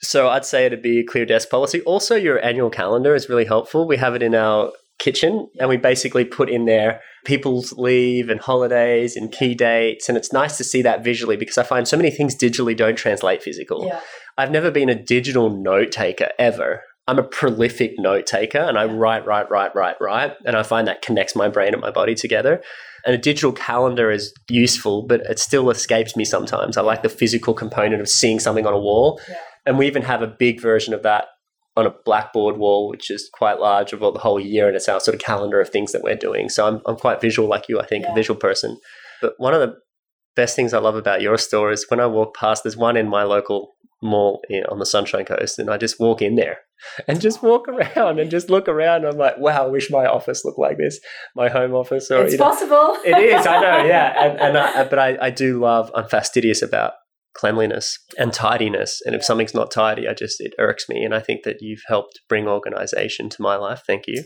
So I'd say it'd be a clear desk policy. Also, your annual calendar is really helpful. We have it in our kitchen and we basically put in there people's leave and holidays and key dates. And it's nice to see that visually because I find so many things digitally don't translate physical. Yeah. I've never been a digital note taker ever. I'm a prolific note taker and I write, write, write, write, write. And I find that connects my brain and my body together. And a digital calendar is useful, but it still escapes me sometimes. I like the physical component of seeing something on a wall. Yeah. And we even have a big version of that on a blackboard wall, which is quite large of the whole year. And it's our sort of calendar of things that we're doing. So I'm, I'm quite visual like you, I think, yeah. a visual person. But one of the best things I love about your store is when I walk past, there's one in my local mall on the Sunshine Coast, and I just walk in there and just walk around and just look around. I'm like, wow, I wish my office looked like this, my home office. Or, it's you know, possible. it is, I know, yeah. And, and I, but I, I do love. I'm fastidious about cleanliness and tidiness. And if something's not tidy, I just it irks me. And I think that you've helped bring organization to my life. Thank you.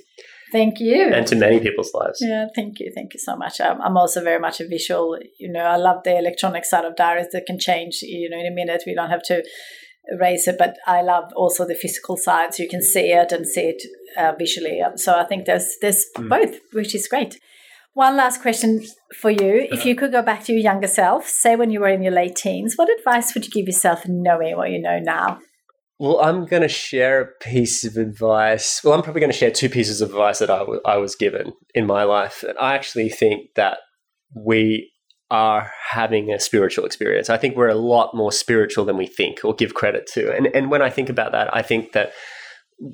Thank you. And to many people's lives. Yeah, thank you. Thank you so much. I'm, I'm also very much a visual, you know, I love the electronic side of diaries that can change, you know, in a minute. We don't have to erase it, but I love also the physical side so you can see it and see it uh, visually. So I think there's, there's mm. both, which is great. One last question for you. If uh-huh. you could go back to your younger self, say when you were in your late teens, what advice would you give yourself knowing what you know now? Well, I'm going to share a piece of advice. Well, I'm probably going to share two pieces of advice that I, w- I was given in my life. And I actually think that we are having a spiritual experience. I think we're a lot more spiritual than we think or give credit to. And, and when I think about that, I think that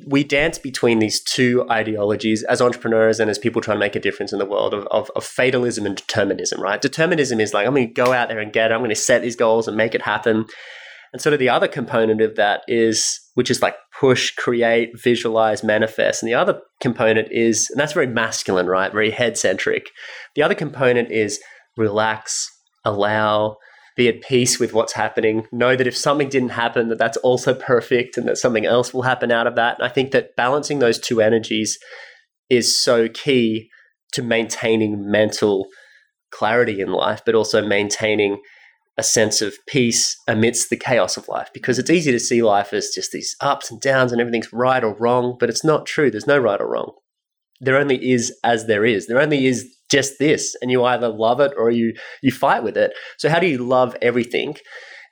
we dance between these two ideologies as entrepreneurs and as people trying to make a difference in the world of, of, of fatalism and determinism, right? Determinism is like, I'm going to go out there and get it. I'm going to set these goals and make it happen. And sort of the other component of that is, which is like push, create, visualize, manifest. And the other component is, and that's very masculine, right? Very head centric. The other component is relax, allow, be at peace with what's happening. Know that if something didn't happen, that that's also perfect and that something else will happen out of that. And I think that balancing those two energies is so key to maintaining mental clarity in life, but also maintaining a sense of peace amidst the chaos of life because it's easy to see life as just these ups and downs and everything's right or wrong, but it's not true. There's no right or wrong. There only is as there is. There only is just this, and you either love it or you you fight with it. So how do you love everything?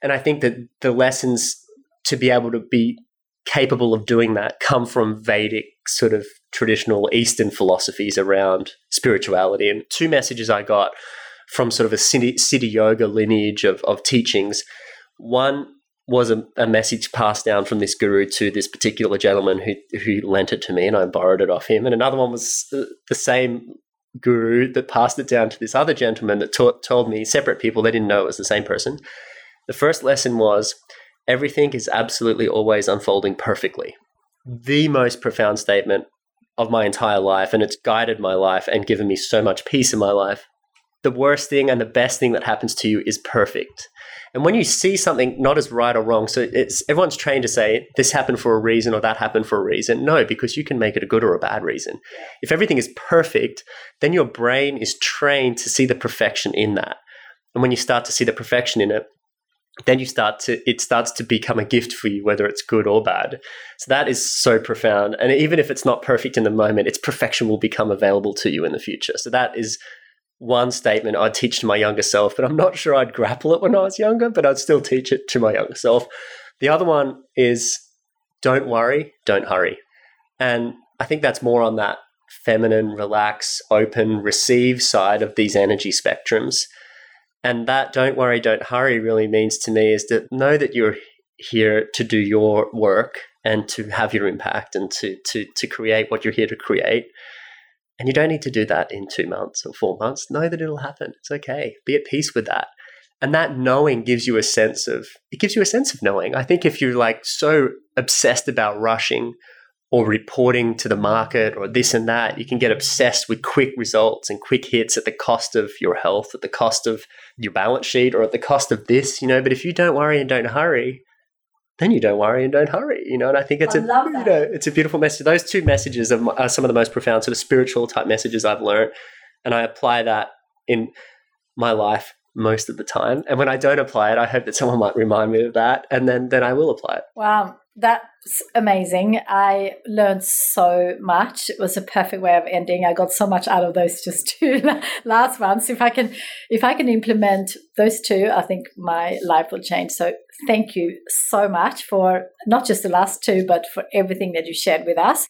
And I think that the lessons to be able to be capable of doing that come from Vedic sort of traditional Eastern philosophies around spirituality. And two messages I got from sort of a Siddha yoga lineage of, of teachings. One was a, a, message passed down from this guru to this particular gentleman who who lent it to me, and I borrowed it off him. And another one was the same guru that passed it down to this other gentleman that taught, told me separate people they didn't know it was the same person. The first lesson was everything is absolutely always unfolding perfectly. The most profound statement of my entire life, and it's guided my life and given me so much peace in my life the worst thing and the best thing that happens to you is perfect. And when you see something not as right or wrong, so it's everyone's trained to say this happened for a reason or that happened for a reason. No, because you can make it a good or a bad reason. If everything is perfect, then your brain is trained to see the perfection in that. And when you start to see the perfection in it, then you start to it starts to become a gift for you whether it's good or bad so that is so profound and even if it's not perfect in the moment its perfection will become available to you in the future so that is one statement I'd teach to my younger self, but I'm not sure I'd grapple it when I was younger, but I'd still teach it to my younger self. The other one is don't worry, don't hurry. And I think that's more on that feminine, relax, open, receive side of these energy spectrums. And that don't worry, don't hurry really means to me is to know that you're here to do your work and to have your impact and to to to create what you're here to create and you don't need to do that in two months or four months. Know that it'll happen. It's okay. Be at peace with that. And that knowing gives you a sense of, it gives you a sense of knowing. I think if you're like so obsessed about rushing or reporting to the market or this and that, you can get obsessed with quick results and quick hits at the cost of your health, at the cost of your balance sheet, or at the cost of this, you know. But if you don't worry and don't hurry, then you don't worry and don't hurry, you know. And I think it's I a you know it's a beautiful message. Those two messages are, are some of the most profound sort of spiritual type messages I've learned, and I apply that in my life most of the time. And when I don't apply it, I hope that someone might remind me of that, and then then I will apply it. Wow, that's amazing. I learned so much. It was a perfect way of ending. I got so much out of those just two last ones. If I can, if I can implement those two, I think my life will change. So thank you so much for not just the last two, but for everything that you shared with us.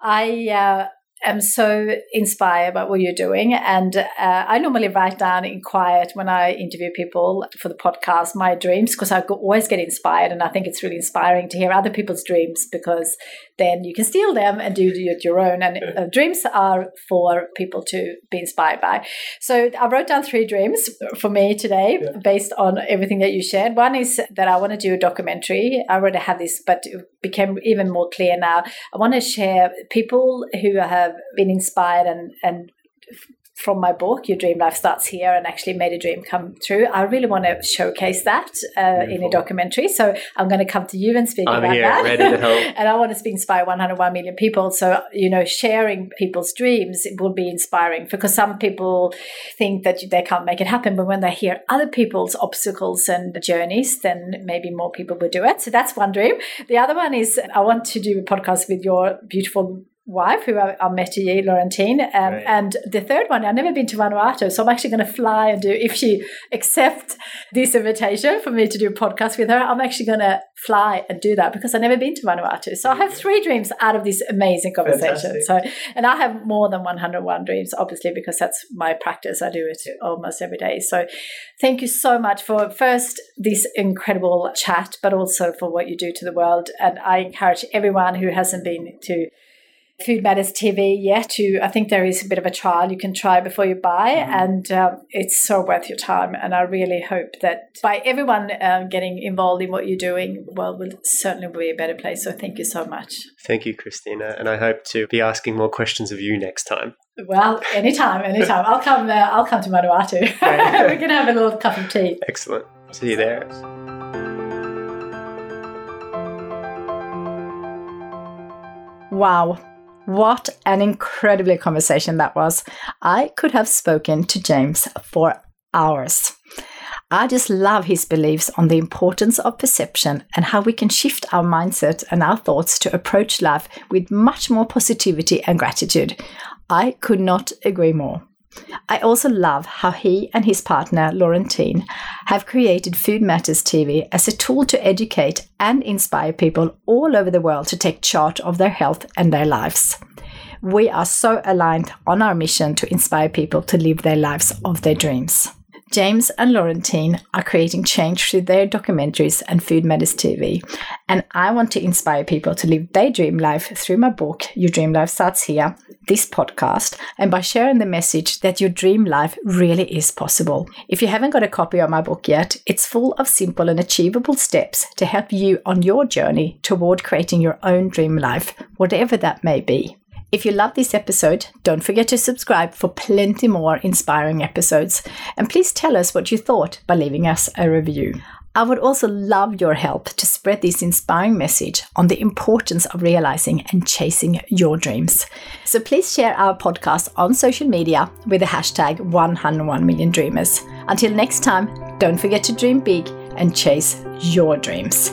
I uh, am so inspired by what you're doing. And uh, I normally write down in quiet when I interview people for the podcast my dreams because I always get inspired. And I think it's really inspiring to hear other people's dreams because then you can steal them and do it your own. And uh, dreams are for people to be inspired by. So I wrote down three dreams for me today yeah. based on everything that you shared. One is that I want to do a documentary. I already have this, but became even more clear now. I want to share people who have been inspired and, and from my book, Your Dream Life Starts Here, and actually made a dream come true. I really want to showcase that uh, in a documentary. So I'm going to come to you and speak I'm about here, that. ready to help. and I want to inspire 101 million people. So, you know, sharing people's dreams it will be inspiring because some people think that they can't make it happen. But when they hear other people's obstacles and journeys, then maybe more people will do it. So that's one dream. The other one is I want to do a podcast with your beautiful wife, who I, I met you, Laurentine. Um, right. And the third one, I've never been to Vanuatu, so I'm actually going to fly and do, if she accepts this invitation for me to do a podcast with her, I'm actually going to fly and do that because I've never been to Vanuatu. So I have three dreams out of this amazing conversation. Fantastic. So, and I have more than 101 dreams, obviously, because that's my practice. I do it almost every day. So thank you so much for first this incredible chat, but also for what you do to the world. And I encourage everyone who hasn't been to Food Matters TV yet. To I think there is a bit of a trial you can try before you buy, mm-hmm. and um, it's so worth your time. And I really hope that by everyone um, getting involved in what you're doing, well, will certainly be a better place. So thank you so much. Thank you, Kristina, and I hope to be asking more questions of you next time. Well, anytime, anytime. I'll come. Uh, I'll come to Vanuatu. we can have a little cup of tea. Excellent. See you there. Wow. What an incredibly conversation that was. I could have spoken to James for hours. I just love his beliefs on the importance of perception and how we can shift our mindset and our thoughts to approach life with much more positivity and gratitude. I could not agree more. I also love how he and his partner, Laurentine, have created Food Matters TV as a tool to educate and inspire people all over the world to take charge of their health and their lives. We are so aligned on our mission to inspire people to live their lives of their dreams. James and Laurentine are creating change through their documentaries and Food Matters TV. And I want to inspire people to live their dream life through my book, Your Dream Life Starts Here, this podcast, and by sharing the message that your dream life really is possible. If you haven't got a copy of my book yet, it's full of simple and achievable steps to help you on your journey toward creating your own dream life, whatever that may be. If you love this episode, don't forget to subscribe for plenty more inspiring episodes. And please tell us what you thought by leaving us a review. I would also love your help to spread this inspiring message on the importance of realizing and chasing your dreams. So please share our podcast on social media with the hashtag 101 million dreamers. Until next time, don't forget to dream big and chase your dreams.